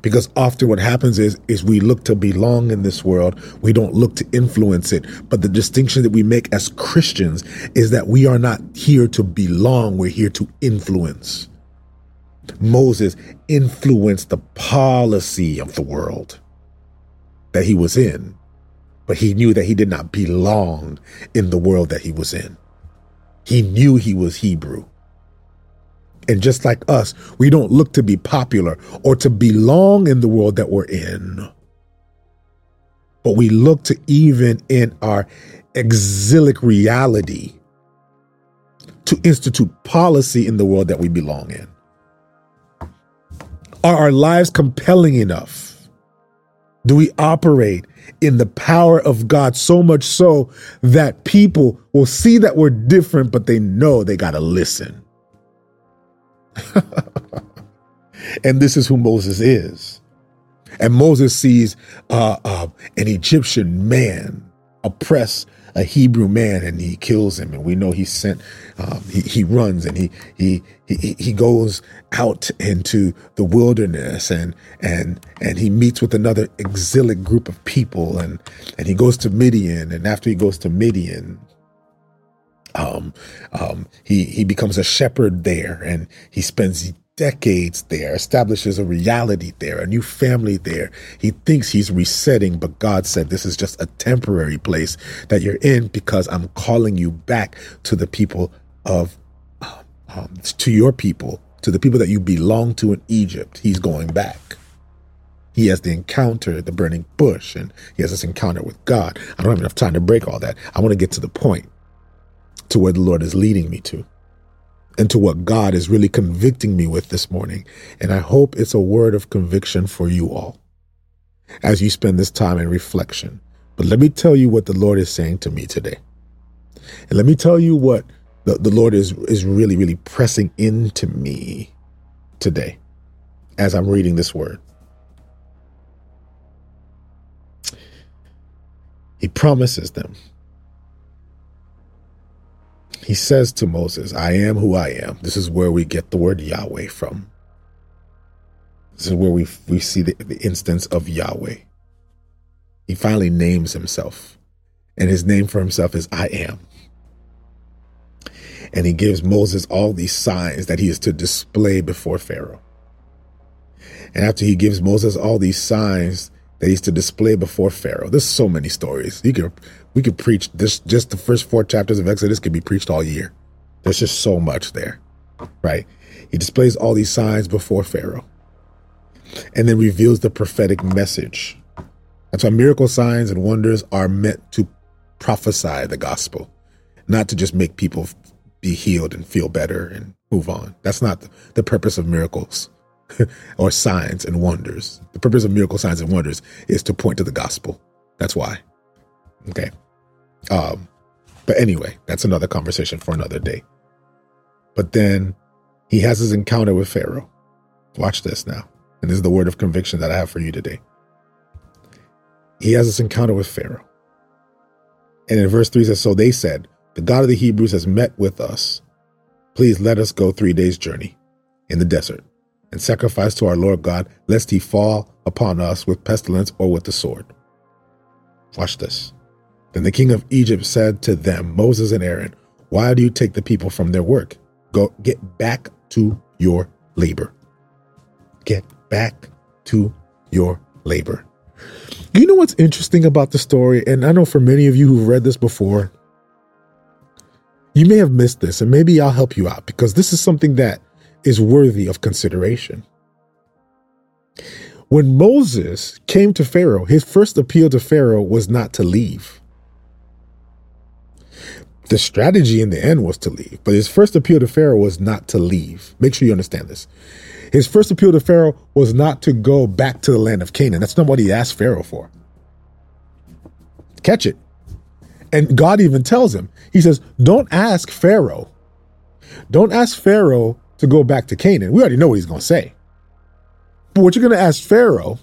Because often what happens is is we look to belong in this world. We don't look to influence it. But the distinction that we make as Christians is that we are not here to belong, we're here to influence. Moses influenced the policy of the world that he was in, but he knew that he did not belong in the world that he was in. He knew he was Hebrew. And just like us, we don't look to be popular or to belong in the world that we're in. But we look to even in our exilic reality to institute policy in the world that we belong in. Are our lives compelling enough? Do we operate in the power of God so much so that people will see that we're different, but they know they got to listen? *laughs* and this is who Moses is. And Moses sees uh, uh, an Egyptian man oppress a Hebrew man and he kills him. And we know he sent, um, he, he runs and he, he, he, he goes out into the wilderness and, and, and he meets with another exilic group of people and, and he goes to Midian. And after he goes to Midian, Um, um, he he becomes a shepherd there, and he spends decades there, establishes a reality there, a new family there. He thinks he's resetting, but God said this is just a temporary place that you're in because I'm calling you back to the people of, um, um to your people, to the people that you belong to in Egypt. He's going back. He has the encounter, the burning bush, and he has this encounter with God. I don't have enough time to break all that. I want to get to the point to where the Lord is leading me to and to what God is really convicting me with this morning. And I hope it's a word of conviction for you all as you spend this time in reflection. But let me tell you what the Lord is saying to me today. And let me tell you what the, the Lord is, is really, really pressing into me today as I'm reading this word. He promises them he says to Moses, I am who I am. This is where we get the word Yahweh from. This is where we, we see the, the instance of Yahweh. He finally names himself, and his name for himself is I am. And he gives Moses all these signs that he is to display before Pharaoh. And after he gives Moses all these signs that used to display before Pharaoh. There's so many stories. You could we could preach this just the first four chapters of Exodus could be preached all year. There's just so much there. Right? He displays all these signs before Pharaoh. And then reveals the prophetic message. That's why miracle signs and wonders are meant to prophesy the gospel, not to just make people be healed and feel better and move on. That's not the purpose of miracles. *laughs* or signs and wonders. The purpose of miracle signs and wonders is to point to the gospel. That's why. Okay. Um, but anyway, that's another conversation for another day. But then he has his encounter with Pharaoh. Watch this now. And this is the word of conviction that I have for you today. He has this encounter with Pharaoh. And in verse 3 says, So they said, The God of the Hebrews has met with us. Please let us go three days' journey in the desert and sacrifice to our Lord God, lest he fall upon us with pestilence or with the sword. Watch this. Then the king of Egypt said to them, Moses and Aaron, Why do you take the people from their work? Go get back to your labor. Get back to your labor. You know what's interesting about the story? And I know for many of you who've read this before, you may have missed this, and maybe I'll help you out because this is something that is worthy of consideration. When Moses came to Pharaoh, his first appeal to Pharaoh was not to leave. The strategy in the end was to leave, but his first appeal to Pharaoh was not to leave. Make sure you understand this. His first appeal to Pharaoh was not to go back to the land of Canaan. That's not what he asked Pharaoh for. Catch it. And God even tells him, He says, Don't ask Pharaoh. Don't ask Pharaoh to go back to Canaan. We already know what he's going to say. But what you're going to ask Pharaoh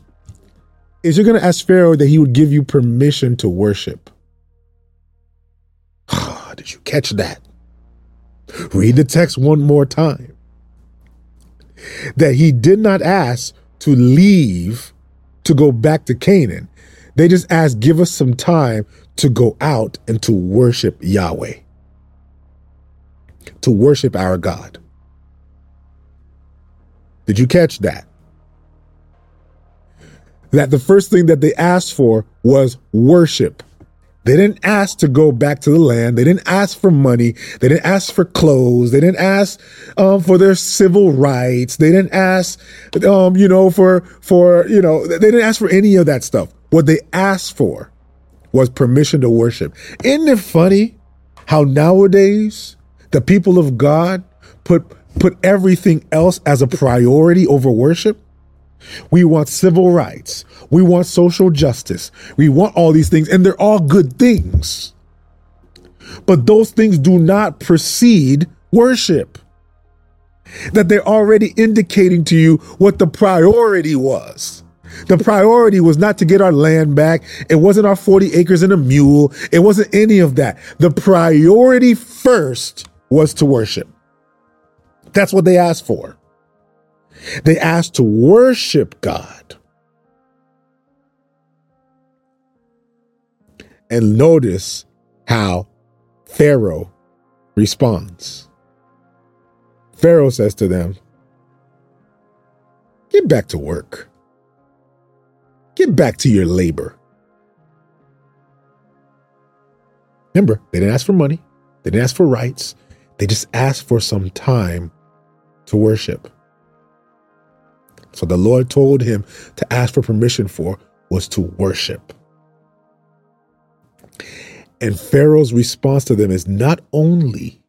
is you're going to ask Pharaoh that he would give you permission to worship. *sighs* Ah, did you catch that? Read the text one more time. That he did not ask to leave to go back to Canaan. They just asked, give us some time to go out and to worship Yahweh, to worship our God. Did you catch that? That the first thing that they asked for was worship. They didn't ask to go back to the land. They didn't ask for money. They didn't ask for clothes. They didn't ask um, for their civil rights. They didn't ask, um, you know, for for you know, they didn't ask for any of that stuff. What they asked for was permission to worship. Isn't it funny how nowadays the people of God put put everything else as a priority over worship. We want civil rights. We want social justice. We want all these things, and they're all good things. But those things do not precede worship. That they're already indicating to you what the priority was. The priority was not to get our land back. It wasn't our 40 acres and a mule. It wasn't any of that. The priority first was to worship. That's what they asked for. They asked to worship God. And notice how Pharaoh responds. Pharaoh says to them, Get back to work. Get back to your labor. Remember, they didn't ask for money, they didn't ask for rights, they just asked for some time to worship. So the Lord told him to ask for permission for was to worship. And Pharaoh's response to them is not only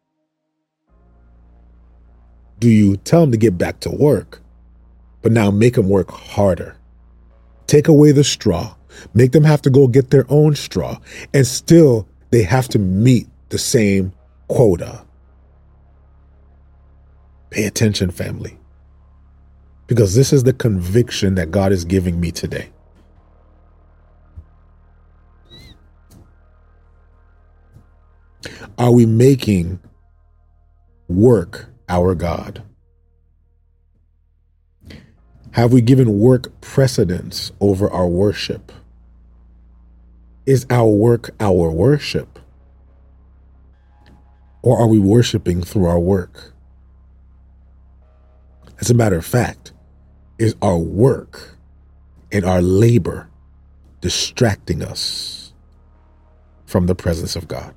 do you tell them to get back to work, but now make them work harder. Take away the straw, make them have to go get their own straw, and still they have to meet the same quota. Pay attention, family, because this is the conviction that God is giving me today. Are we making work our God? Have we given work precedence over our worship? Is our work our worship? Or are we worshiping through our work? As a matter of fact, is our work and our labor distracting us from the presence of God?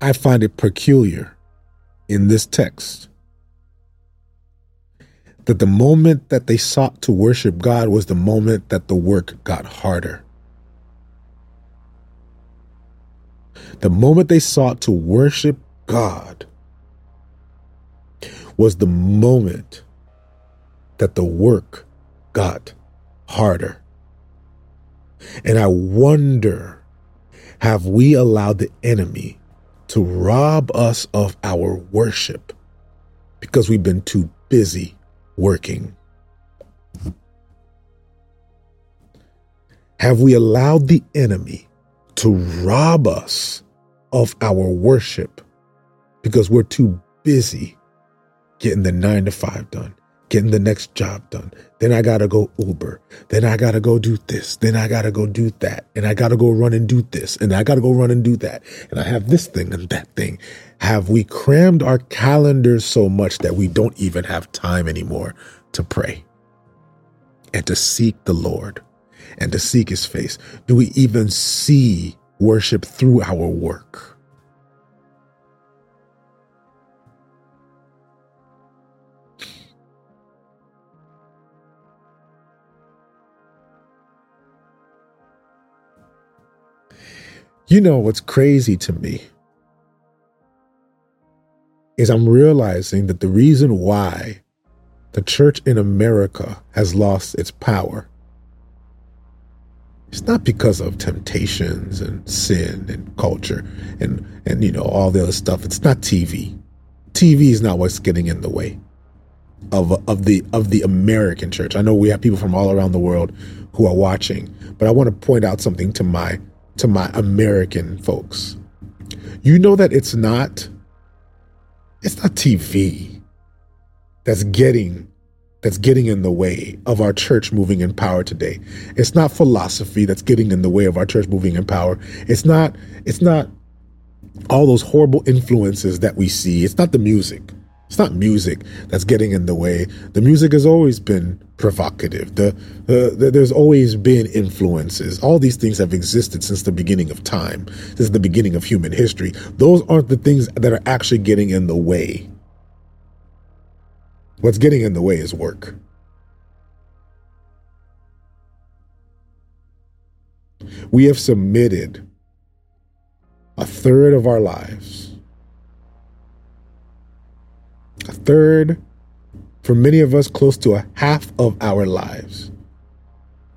I find it peculiar in this text that the moment that they sought to worship God was the moment that the work got harder. The moment they sought to worship God was the moment that the work got harder. And I wonder have we allowed the enemy to rob us of our worship because we've been too busy working? Have we allowed the enemy to rob us of our worship because we're too busy getting the nine to five done, getting the next job done. Then I gotta go Uber. Then I gotta go do this. Then I gotta go do that. And I gotta go run and do this. And I gotta go run and do that. And I have this thing and that thing. Have we crammed our calendars so much that we don't even have time anymore to pray and to seek the Lord and to seek his face? Do we even see worship through our work? You know what's crazy to me is I'm realizing that the reason why the church in America has lost its power it's not because of temptations and sin and culture and and you know all the other stuff. It's not TV. TV is not what's getting in the way of of the of the American church. I know we have people from all around the world who are watching, but I want to point out something to my to my American folks. You know that it's not it's not TV that's getting that's getting in the way of our church moving in power today. It's not philosophy that's getting in the way of our church moving in power. It's not it's not all those horrible influences that we see. It's not the music. It's not music that's getting in the way. The music has always been provocative. The, uh, the, there's always been influences. All these things have existed since the beginning of time, since the beginning of human history. Those aren't the things that are actually getting in the way. What's getting in the way is work. We have submitted a third of our lives a third, for many of us, close to a half of our lives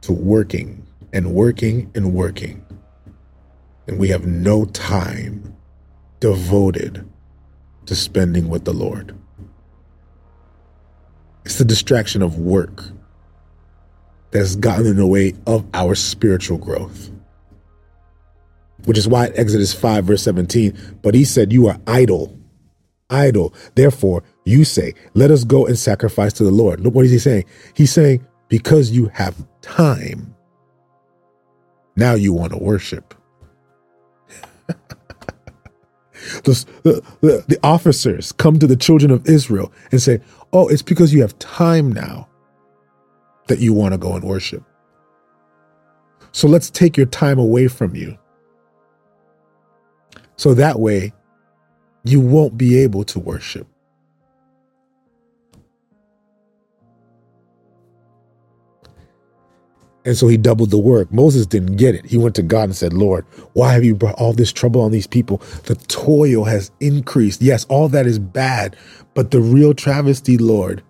to working and working and working. And we have no time devoted to spending with the Lord. It's the distraction of work that has gotten in the way of our spiritual growth. Which is why Exodus 5, verse 17, but he said, You are idle idle. Therefore, you say, Let us go and sacrifice to the Lord. Look what is he saying? He's saying, Because you have time, now you want to worship. *laughs* the, the, the officers come to the children of Israel and say, Oh, it's because you have time now that you want to go and worship. So let's take your time away from you. So that way you won't be able to worship. And so he doubled the work. Moses didn't get it. He went to God and said, Lord, why have you brought all this trouble on these people? The toil has increased. Yes, all that is bad. But the real travesty, Lord,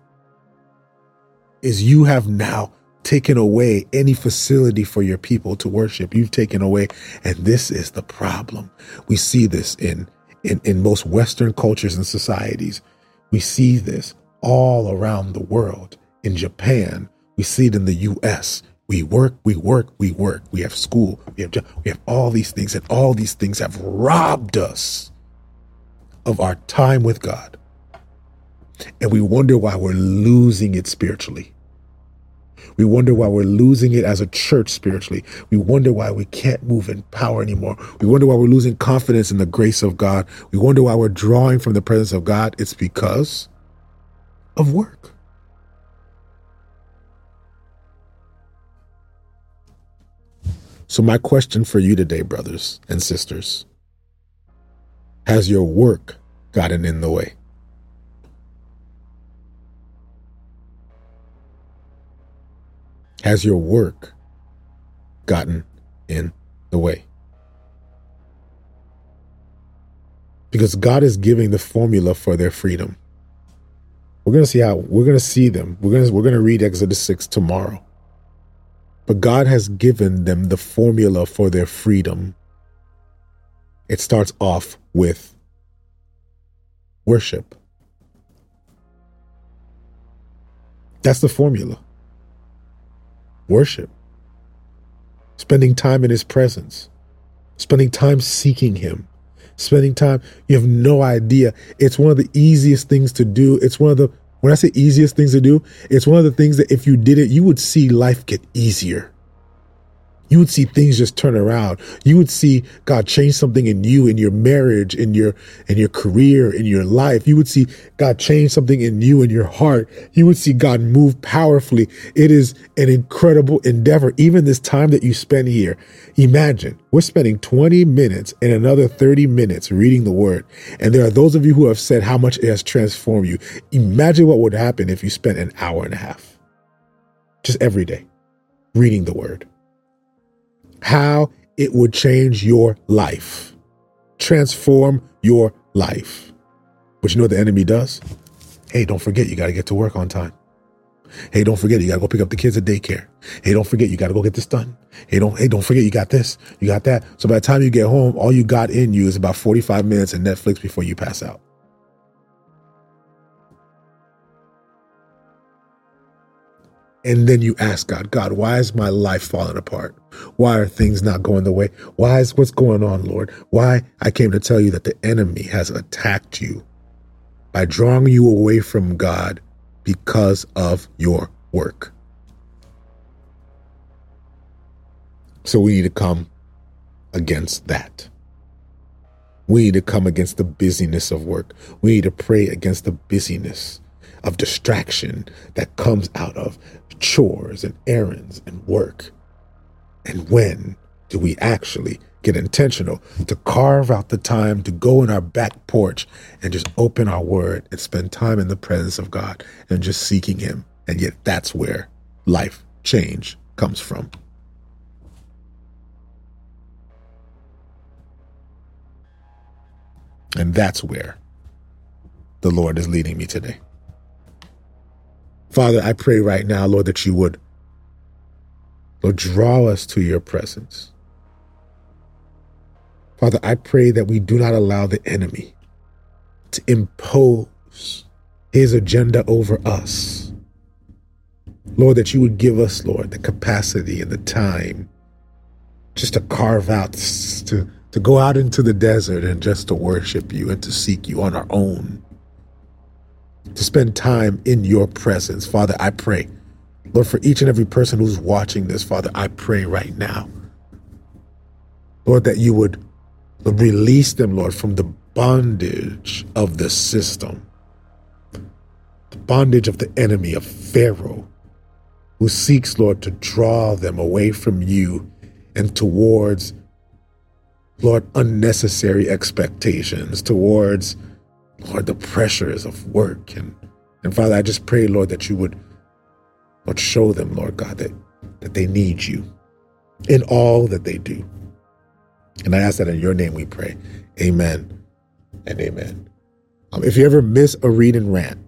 is you have now taken away any facility for your people to worship. You've taken away. And this is the problem. We see this in, in, in most Western cultures and societies. We see this all around the world. In Japan, we see it in the US. We work, we work, we work. We have school, we have we have all these things, and all these things have robbed us of our time with God. And we wonder why we're losing it spiritually. We wonder why we're losing it as a church spiritually. We wonder why we can't move in power anymore. We wonder why we're losing confidence in the grace of God. We wonder why we're drawing from the presence of God. It's because of work. So, my question for you today, brothers and sisters has your work gotten in the way? Has your work gotten in the way? Because God is giving the formula for their freedom. We're to see how we're to see them. We're to we're to read Exodus 6 tomorrow. But God has given them the formula for their freedom. It starts off with worship. That's the formula. Worship. Spending time in His presence. Spending time seeking Him. Spending time, you have no idea. It's one of the easiest things to do. It's one of the when I say easiest things to do, it's one of the things that if you did it, you would see life get easier you would see things just turn around. You would see God change something in you, in your marriage, in your, in your career, in your life. You would see God change something in you, in your heart. You would see God move powerfully. It is an incredible endeavor. Even this time that you spend here, imagine we're spending 20 minutes and another 30 minutes reading the word. And there are those of you who have said how much it has transformed you. Imagine what would happen if you spent an hour and a half just every day reading the word how it would change your life, transform your life. But you know what the enemy does? Hey, don't forget, you got to get to work on time. Hey, don't forget, you got to go pick up the kids at daycare. Hey, don't forget, you got to go get this done. Hey, don't, hey, don't forget, you got this, you got that. So by the time you get home, all you got in you is about 45 minutes of Netflix before you pass out. And then you ask God, God, why is my life falling apart? Why are things not going the way? Why is what's going on, Lord? Why? I came to tell you that the enemy has attacked you by drawing you away from God because of your work. So we need to come against that. We need to come against the busyness of work. We need to pray against the busyness of distraction that comes out of chores and errands and work. And when do we actually get intentional to carve out the time to go in our back porch and just open our word and spend time in the presence of God and just seeking Him? And yet, that's where life change comes from. And that's where the Lord is leading me today. Father, I pray right now, Lord, that you would, Lord, draw us to your presence. Father, I pray that we do not allow the enemy to impose his agenda over us. Lord, that you would give us, Lord, the capacity and the time just to carve out, to, to go out into the desert and just to worship you and to seek you on our own to spend time in your presence. Father, I pray, Lord, for each and every person who's watching this, Father, I pray right now, Lord, that you would release them, Lord, from the bondage of the system, the bondage of the enemy, of Pharaoh, who seeks, Lord, to draw them away from you and towards, Lord, unnecessary expectations, towards, Lord, the pressures of work. And, and Father, I just pray, Lord, that you would, Lord, show them, Lord God, that, that they need you in all that they do. And I ask that in your name we pray. Amen and amen. Um, if you ever miss a read and rant,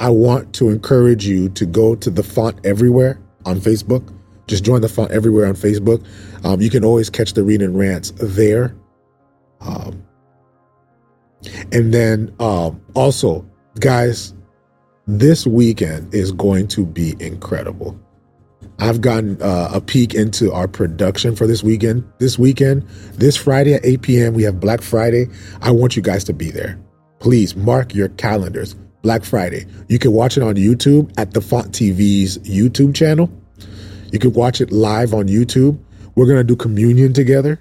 I want to encourage you to go to the font everywhere on Facebook. Just join the font everywhere on Facebook. Um, you can always catch the read and rants there. Um, and then um, also, guys, this weekend is going to be incredible. I've gotten uh, a peek into our production for this weekend. This weekend, this Friday at 8 p.m., we have Black Friday. I want you guys to be there. Please mark your calendars. Black Friday. You can watch it on YouTube at the Font TV's YouTube channel. You can watch it live on YouTube. We're going to do communion together.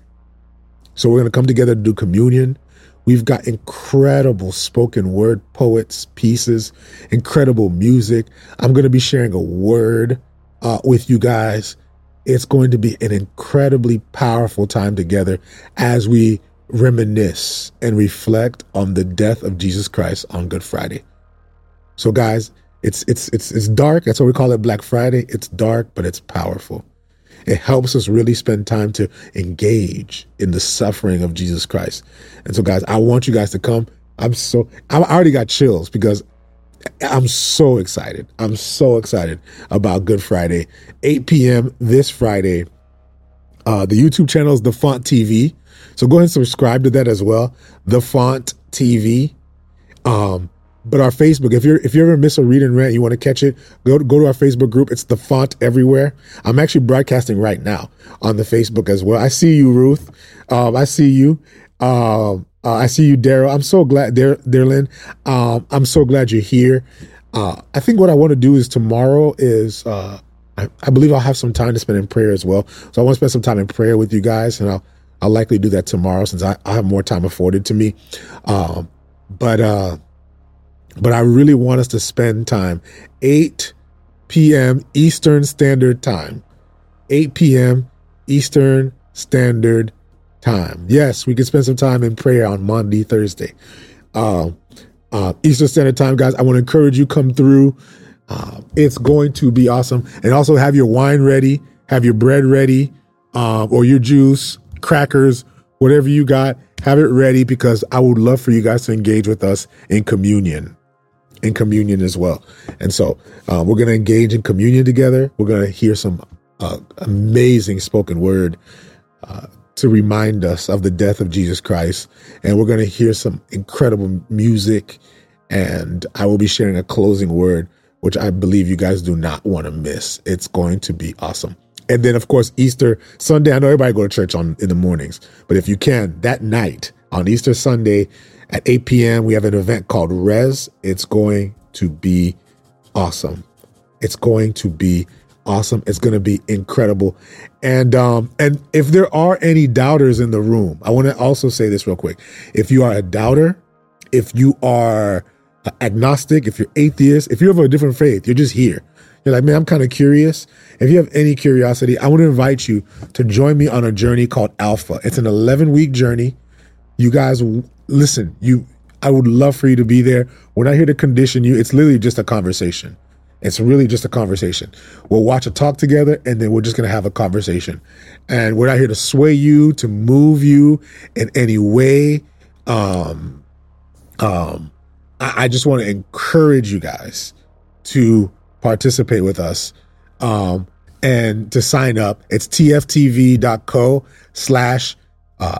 So we're going to come together to do communion. We've got incredible spoken word poets, pieces, incredible music. I'm going to be sharing a word uh, with you guys. It's going to be an incredibly powerful time together as we reminisce and reflect on the death of Jesus Christ on Good Friday. So, guys, it's it's it's it's dark. That's why we call it Black Friday. It's dark, but it's powerful. It helps us really spend time to engage in the suffering of Jesus Christ. And so, guys, I want you guys to come. I'm so I already got chills because I'm so excited. I'm so excited about Good Friday, 8 p.m. this Friday. Uh, the YouTube channel is The Font TV. So go ahead and subscribe to that as well. The Font TV. Um, but our Facebook, if you're if you ever miss a read and rant, you want to catch it, go to, go to our Facebook group. It's the font everywhere. I'm actually broadcasting right now on the Facebook as well. I see you, Ruth. Um, I see you. Um, uh, I see you, Daryl. I'm so glad, Dar- Darlin. Um, I'm so glad you're here. Uh, I think what I want to do is tomorrow is uh, I, I, believe I'll have some time to spend in prayer as well. So I want to spend some time in prayer with you guys, and I'll I'll likely do that tomorrow since I, I have more time afforded to me. Um, but uh, but I really want us to spend time 8 p.m. Eastern Standard Time. 8 p.m. Eastern Standard time. Yes, we can spend some time in prayer on Monday, Thursday. Uh, uh, Eastern Standard Time, guys. I want to encourage you come through. Uh, it's going to be awesome. And also have your wine ready, have your bread ready, um, or your juice, crackers, whatever you got. Have it ready because I would love for you guys to engage with us in communion, in communion as well. And so uh, we're going to engage in communion together. We're going to hear some uh, amazing spoken word. Uh, to remind us of the death of Jesus Christ. And we're going to hear some incredible music. And I will be sharing a closing word, which I believe you guys do not want to miss. It's going to be awesome. And then, of course, Easter Sunday. I know everybody go to church on in the mornings, but if you can, that night on Easter Sunday at 8 p.m., we have an event called Res. It's going to be awesome. It's going to be awesome. It's going to be incredible. And um and if there are any doubters in the room, I want to also say this real quick. If you are a doubter, if you are agnostic, if you're atheist, if you have a different faith, you're just here. You're like, man, I'm kind of curious. If you have any curiosity, I want to invite you to join me on a journey called Alpha. It's an 11 week journey. You guys, listen, you, I would love for you to be there. We're not here to condition you. It's literally just a conversation. It's really just a conversation. We'll watch a talk together and then we're just going to have a conversation. And we're not here to sway you, to move you in any way. Um, um, I, I just want to encourage you guys to participate with us. Um, and to sign up, it's tftv.co slash, uh,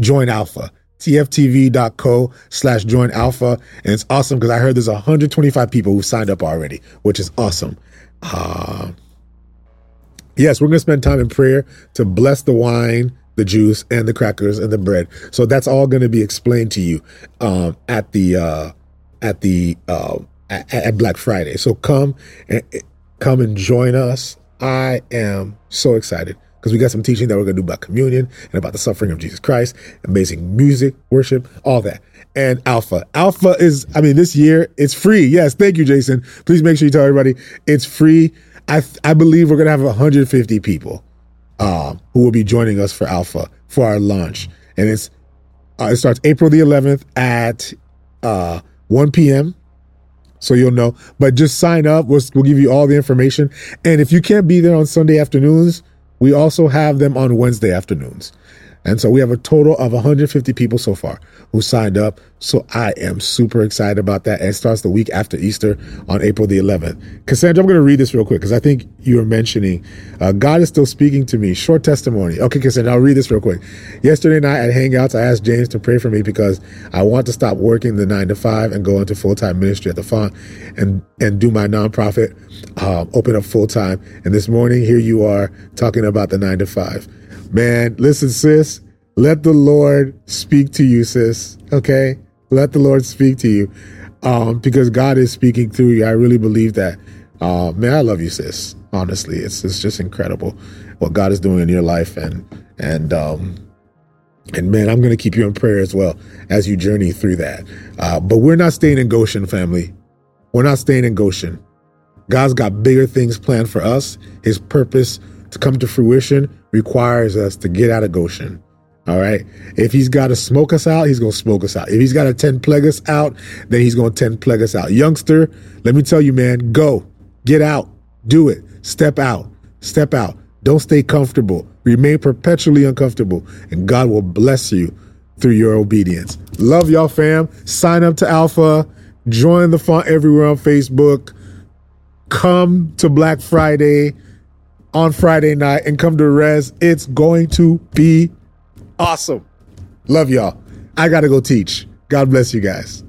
join alpha tftv.co slash join alpha. And it's awesome because I heard there's 125 people who signed up already, which is awesome. Uh, yes, we're going to spend time in prayer to bless the wine, the juice, and the crackers and the bread. So that's all going to be explained to you um, at the uh, at the uh, at, at Black Friday. So come and come and join us. I am so excited because we got some teaching that we're going to do about communion and about the suffering of Jesus Christ, amazing music, worship, all that. And Alpha. Alpha is, I mean, this year it's free. Yes, thank you, Jason. Please make sure you tell everybody it's free. I, I believe we're going to have 150 people uh, who will be joining us for Alpha for our launch. And it's uh, it starts April the 11th at uh, 1 p.m. So you'll know. But just sign up. We'll, we'll give you all the information. And if you can't be there on Sunday afternoons, we also have them on Wednesday afternoons. And so we have a total of 150 people so far who signed up. So I am super excited about that. And it starts the week after Easter on April the 11th. Cassandra, I'm going to read this real quick because I think you were mentioning uh, God is still speaking to me. Short testimony. Okay, Cassandra, I'll read this real quick. Yesterday night at Hangouts, I asked James to pray for me because I want to stop working the nine to five and go into full time ministry at the font and, and do my nonprofit, uh, open up full time. And this morning, here you are talking about the nine to five. Man, listen, sis, let the Lord speak to you, sis. Okay? Let the Lord speak to you. Um, because God is speaking through you. I really believe that. Uh, man, I love you, sis. Honestly, it's it's just incredible what God is doing in your life, and and um, and man, I'm going to keep you in prayer as well as you journey through that. Uh, but we're not staying in Goshen, family. We're not staying in Goshen. God's got bigger things planned for us. His purpose to come to fruition requires us to get out of Goshen. All right. If he's got to smoke us out, he's going to smoke us out. If he's got to 10 plague us out, then he's going to 10 plague us out. Youngster, let me tell you, man, go, get out, do it, step out, step out. Don't stay comfortable. Remain perpetually uncomfortable, and God will bless you through your obedience. Love y'all, fam. Sign up to Alpha. Join the font everywhere on Facebook. Come to Black Friday on Friday night and come to Res. It's going to be awesome. Love y'all. I got to go teach. God bless you guys.